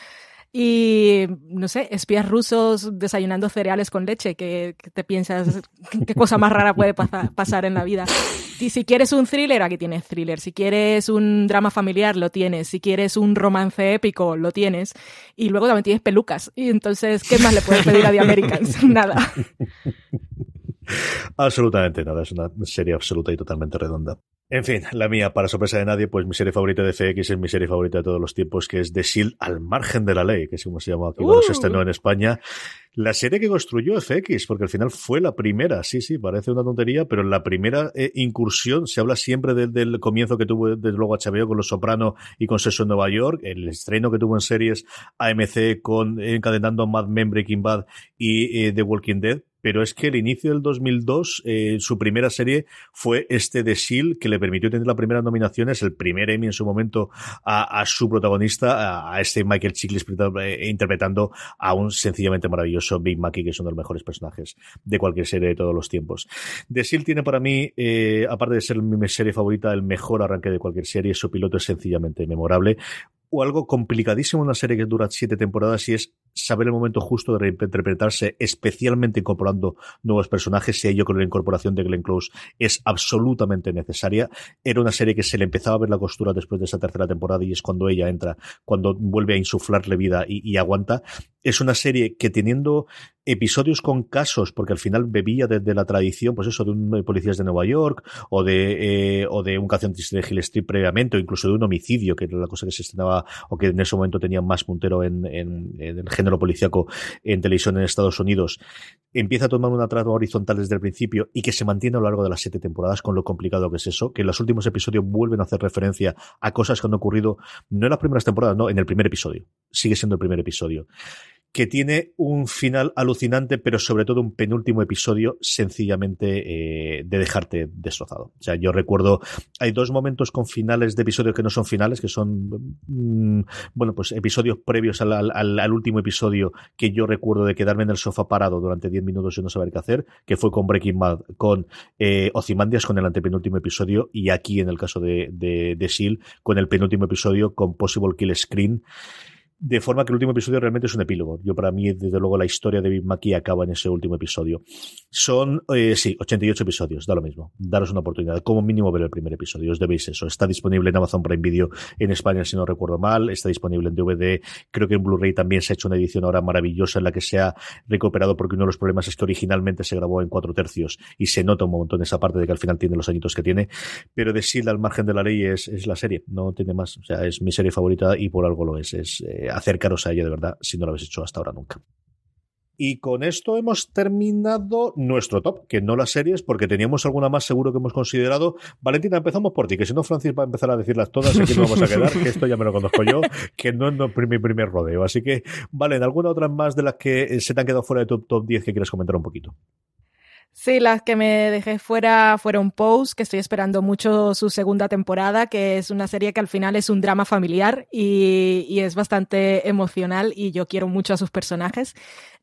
y, no sé, espías rusos desayunando cereales con leche, que, te piensas qué cosa más rara puede pasar en la vida. Y si quieres un thriller, aquí tienes thriller. Si quieres un drama familiar, lo tienes. Si quieres un romance épico, lo tienes. Y luego también tienes pelucas. Y entonces, ¿qué más le puedes pedir a The Americans? Nada. Absolutamente nada, es una serie absoluta y totalmente redonda. En fin, la mía, para sorpresa de nadie, pues mi serie favorita de FX es mi serie favorita de todos los tiempos, que es The Shield al margen de la ley, que es como se llama aquí cuando se estrenó en España. La serie que construyó FX, porque al final fue la primera, sí, sí, parece una tontería, pero la primera eh, incursión, se habla siempre del, comienzo que tuvo desde luego HBO con Los Soprano y con Session Nueva York, el estreno que tuvo en series AMC con encadenando Mad Men, Breaking Bad y eh, The Walking Dead, pero es que el inicio del 2002, eh, su primera serie fue este de S.H.I.E.L.D., que le permitió tener las primeras nominaciones, el primer Emmy en su momento a, su protagonista, a, este Michael Chiklis eh, interpretando a un sencillamente maravilloso Big Mackey, que es uno de los mejores personajes de cualquier serie de todos los tiempos. The S.H.I.E.L.D. tiene para mí, eh, aparte de ser mi serie favorita, el mejor arranque de cualquier serie, su piloto es sencillamente memorable o algo complicadísimo en una serie que dura siete temporadas y es saber el momento justo de reinterpretarse, especialmente incorporando nuevos personajes, y ello con la incorporación de Glenn Close es absolutamente necesaria. Era una serie que se le empezaba a ver la costura después de esa tercera temporada y es cuando ella entra, cuando vuelve a insuflarle vida y aguanta. Es una serie que teniendo episodios con casos, porque al final bebía desde la tradición, pues eso, de un policías de Nueva York, o de, eh, o de un canción de Hill Street previamente, o incluso de un homicidio, que era la cosa que se estrenaba, o que en ese momento tenía más puntero en, en, en el género policíaco en televisión en Estados Unidos, empieza a tomar una trama horizontal desde el principio y que se mantiene a lo largo de las siete temporadas con lo complicado que es eso, que en los últimos episodios vuelven a hacer referencia a cosas que han ocurrido no en las primeras temporadas, no, en el primer episodio. Sigue siendo el primer episodio que tiene un final alucinante, pero sobre todo un penúltimo episodio sencillamente eh, de dejarte destrozado. O sea, yo recuerdo, hay dos momentos con finales de episodios que no son finales, que son, mm, bueno, pues episodios previos al, al, al, último episodio que yo recuerdo de quedarme en el sofá parado durante 10 minutos y no saber qué hacer, que fue con Breaking Bad, con eh, con el antepenúltimo episodio, y aquí en el caso de, de, de Seal, con el penúltimo episodio, con Possible Kill Screen. De forma que el último episodio realmente es un epílogo. Yo, para mí, desde luego, la historia de Big Mackey acaba en ese último episodio. Son, eh, sí, 88 episodios, da lo mismo. Daros una oportunidad. Como mínimo ver el primer episodio. Os debéis eso. Está disponible en Amazon Prime Video en España, si no recuerdo mal. Está disponible en DVD. Creo que en Blu-ray también se ha hecho una edición ahora maravillosa en la que se ha recuperado, porque uno de los problemas es que originalmente se grabó en cuatro tercios y se nota un montón esa parte de que al final tiene los añitos que tiene. Pero de Shield al margen de la ley es, es la serie. No tiene más. O sea, es mi serie favorita y por algo lo es. Es, eh, acercaros a ella de verdad si no lo habéis hecho hasta ahora nunca. Y con esto hemos terminado nuestro top, que no las series, porque teníamos alguna más seguro que hemos considerado. Valentina, empezamos por ti, que si no, Francis va a empezar a decirlas todas, aquí no vamos a quedar, que esto ya me lo conozco yo, que no es mi primer rodeo. Así que, vale, ¿alguna otra más de las que se te han quedado fuera de tu top 10 que quieres comentar un poquito? Sí, las que me dejé fuera fueron Pose, que estoy esperando mucho su segunda temporada, que es una serie que al final es un drama familiar y, es bastante emocional y yo quiero mucho a sus personajes.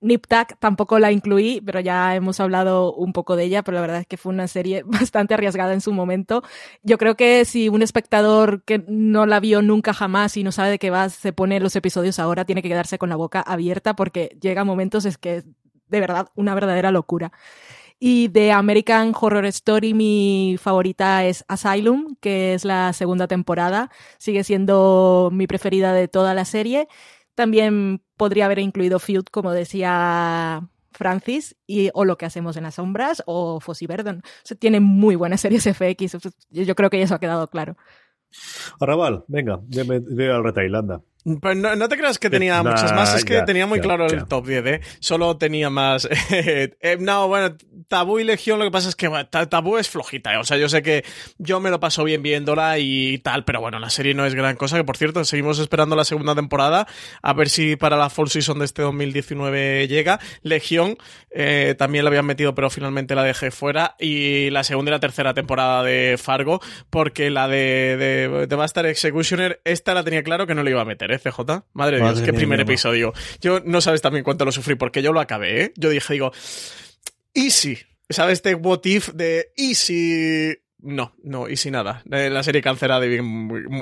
Nip Tuck tampoco la incluí, pero ya hemos hablado un poco de ella, pero la verdad es que fue una serie bastante arriesgada en su momento. Yo creo que si un espectador que no la vio nunca jamás y no sabe de qué va, se pone los episodios ahora, tiene que quedarse con la boca abierta porque llega momentos es que de verdad una verdadera locura. Y de American Horror Story mi favorita es Asylum, que es la segunda temporada. Sigue siendo mi preferida de toda la serie. También podría haber incluido Feud, como decía Francis, y, o Lo que hacemos en las sombras, o Fossi Verdon. O tiene muy buenas series FX. Yo creo que eso ha quedado claro. Arrabal, venga, de, al Retailanda. Pues no, te creas que tenía muchas más, es que tenía muy claro el top 10, ¿eh? Solo tenía más. Eh, no, bueno, Tabú y Legión, lo que pasa es que Tabú es flojita, ¿eh? O sea, yo sé que yo me lo paso bien viéndola y tal, pero bueno, la serie no es gran cosa. Que por cierto, seguimos esperando la segunda temporada, a ver si para la Fall Season de este 2019 llega. Legión eh, también la habían metido, pero finalmente la dejé fuera. Y la segunda y la tercera temporada de Fargo, porque la de, de, de Bastard Executioner, esta la tenía claro que no le iba a meter, ¿eh? CJ. Madre, de Dios, qué primer episodio. Yo no sabes también cuánto lo sufrí, porque yo lo acabé, ¿eh? Yo dije, digo, easy. ¿Sabes este what if de easy? No, no, easy nada. Eh, la serie cancelada de bien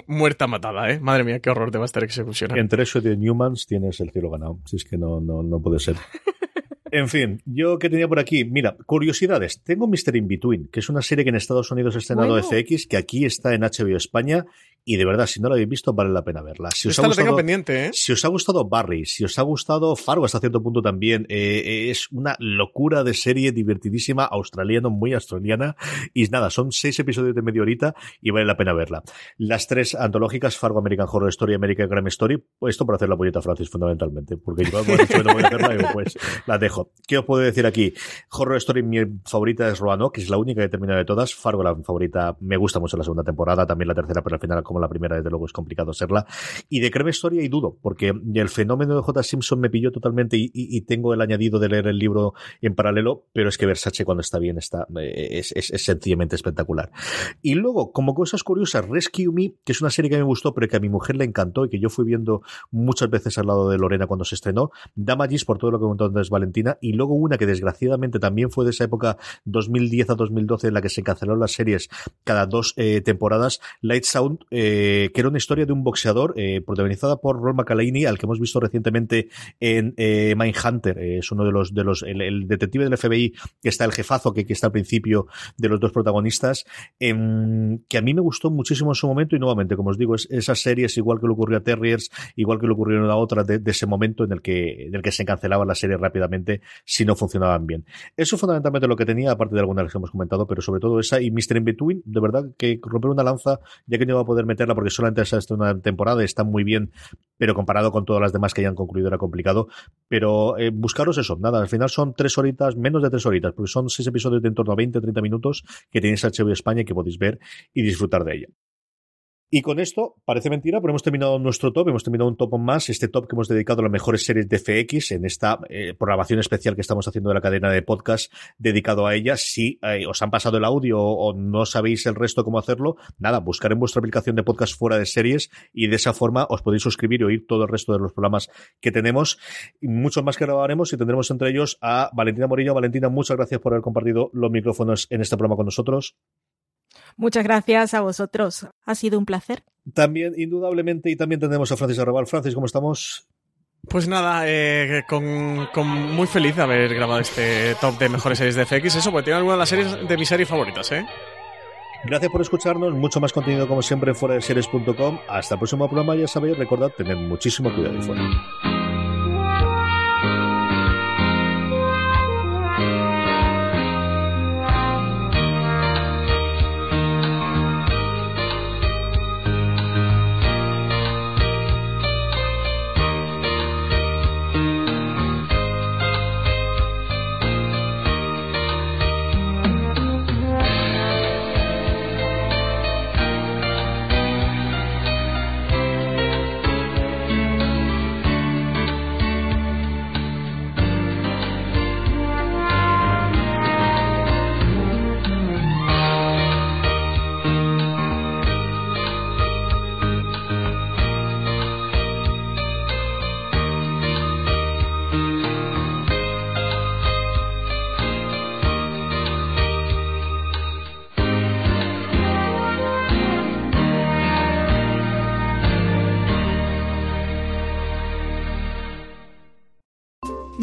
muerta matada, ¿eh? Madre mía, qué horror de Buster Executioner. Entre eso de Newmans tienes el cielo ganado. Si es que no, no, no puede ser. En fin, yo que tenía por aquí, mira, curiosidades. Tengo Mr. In Between, que es una serie que en Estados Unidos ha estrenado bueno. FX, que aquí está en HBO España, y de verdad, si no la habéis visto, vale la pena verla. Si os, Esta ha la tengo gustado, pendiente, ¿eh? si os ha gustado Barry, si os ha gustado Fargo hasta cierto punto también, eh, es una locura de serie divertidísima, australiana, muy australiana, y nada, son seis episodios de media horita y vale la pena verla. Las tres antológicas, Fargo, American Horror Story, American Crime Story, esto para hacer la polleta Francis fundamentalmente, porque yo como dicho no voy a hacerla, digo, pues la dejo. ¿Qué os puedo decir aquí? Horror Story, mi favorita es Roanoke, que es la única que he terminado de todas. Fargo, la favorita, me gusta mucho la segunda temporada, también la tercera, pero al final, como la primera, desde luego es complicado serla. Y de Creme Story y dudo, porque el fenómeno de J. Simpson me pilló totalmente y, tengo el añadido de leer el libro en paralelo, pero es que Versace cuando está bien está, eh, es, sencillamente espectacular. Y luego, como cosas curiosas, Rescue Me, que es una serie que me gustó, pero que a mi mujer le encantó y que yo fui viendo muchas veces al lado de Lorena cuando se estrenó, Damages por todo lo que comentó antes Valentina, y luego una que desgraciadamente también fue de esa época 2010 a 2012 en la que se cancelaron las series cada dos eh, temporadas, Light Sound, eh, que era una historia de un boxeador eh, protagonizada por Ron McAlaney, al que hemos visto recientemente en eh, Mindhunter, eh, es uno de los, de el, detective del FBI que está el jefazo que, que está al principio de los dos protagonistas, em, que a mí me gustó muchísimo en su momento y nuevamente, como os digo, es, esas series igual que le ocurrió a Terriers, igual que le ocurrió en la otra de, ese momento en el que, en el que se cancelaban las series rápidamente si no funcionaban bien. Eso es fundamentalmente lo que tenía, aparte de algunas que hemos comentado, pero sobre todo esa y Mr. In Between, de verdad que romper una lanza, ya que no iba a poder meterla porque solamente es una temporada, está muy bien, pero comparado con todas las demás que ya han concluido era complicado. Pero eh, buscaros eso, nada, al final son tres horitas, menos de tres horitas, porque son seis episodios de en torno a 20-30 minutos que tenéis HBO España y que podéis ver y disfrutar de ella. Y con esto, parece mentira, pero hemos terminado nuestro top, hemos terminado un top más, este top que hemos dedicado a las mejores series de FX en esta eh, programación especial que estamos haciendo de la cadena de podcast dedicado a ella. Si eh, os han pasado el audio o, o no sabéis el resto cómo hacerlo, nada, buscar en vuestra aplicación de podcast fuera de series y de esa forma os podéis suscribir y oír todo el resto de los programas que tenemos. Muchos más que grabaremos y tendremos entre ellos a Valentina Morillo. Valentina, muchas gracias por haber compartido los micrófonos en este programa con nosotros. Muchas gracias a vosotros. Ha sido un placer. También, indudablemente, y también tenemos a Francis Arrabal. Francis, ¿cómo estamos? Pues nada, eh, con, con muy feliz de haber grabado este top de mejores series de FX. Eso, porque tiene algunas de las series de mis series favoritas, ¿eh? Gracias por escucharnos. Mucho más contenido, como siempre, en fuera de series.com. Hasta el próximo programa. Ya sabéis, recordad, tener muchísimo cuidado y fuera.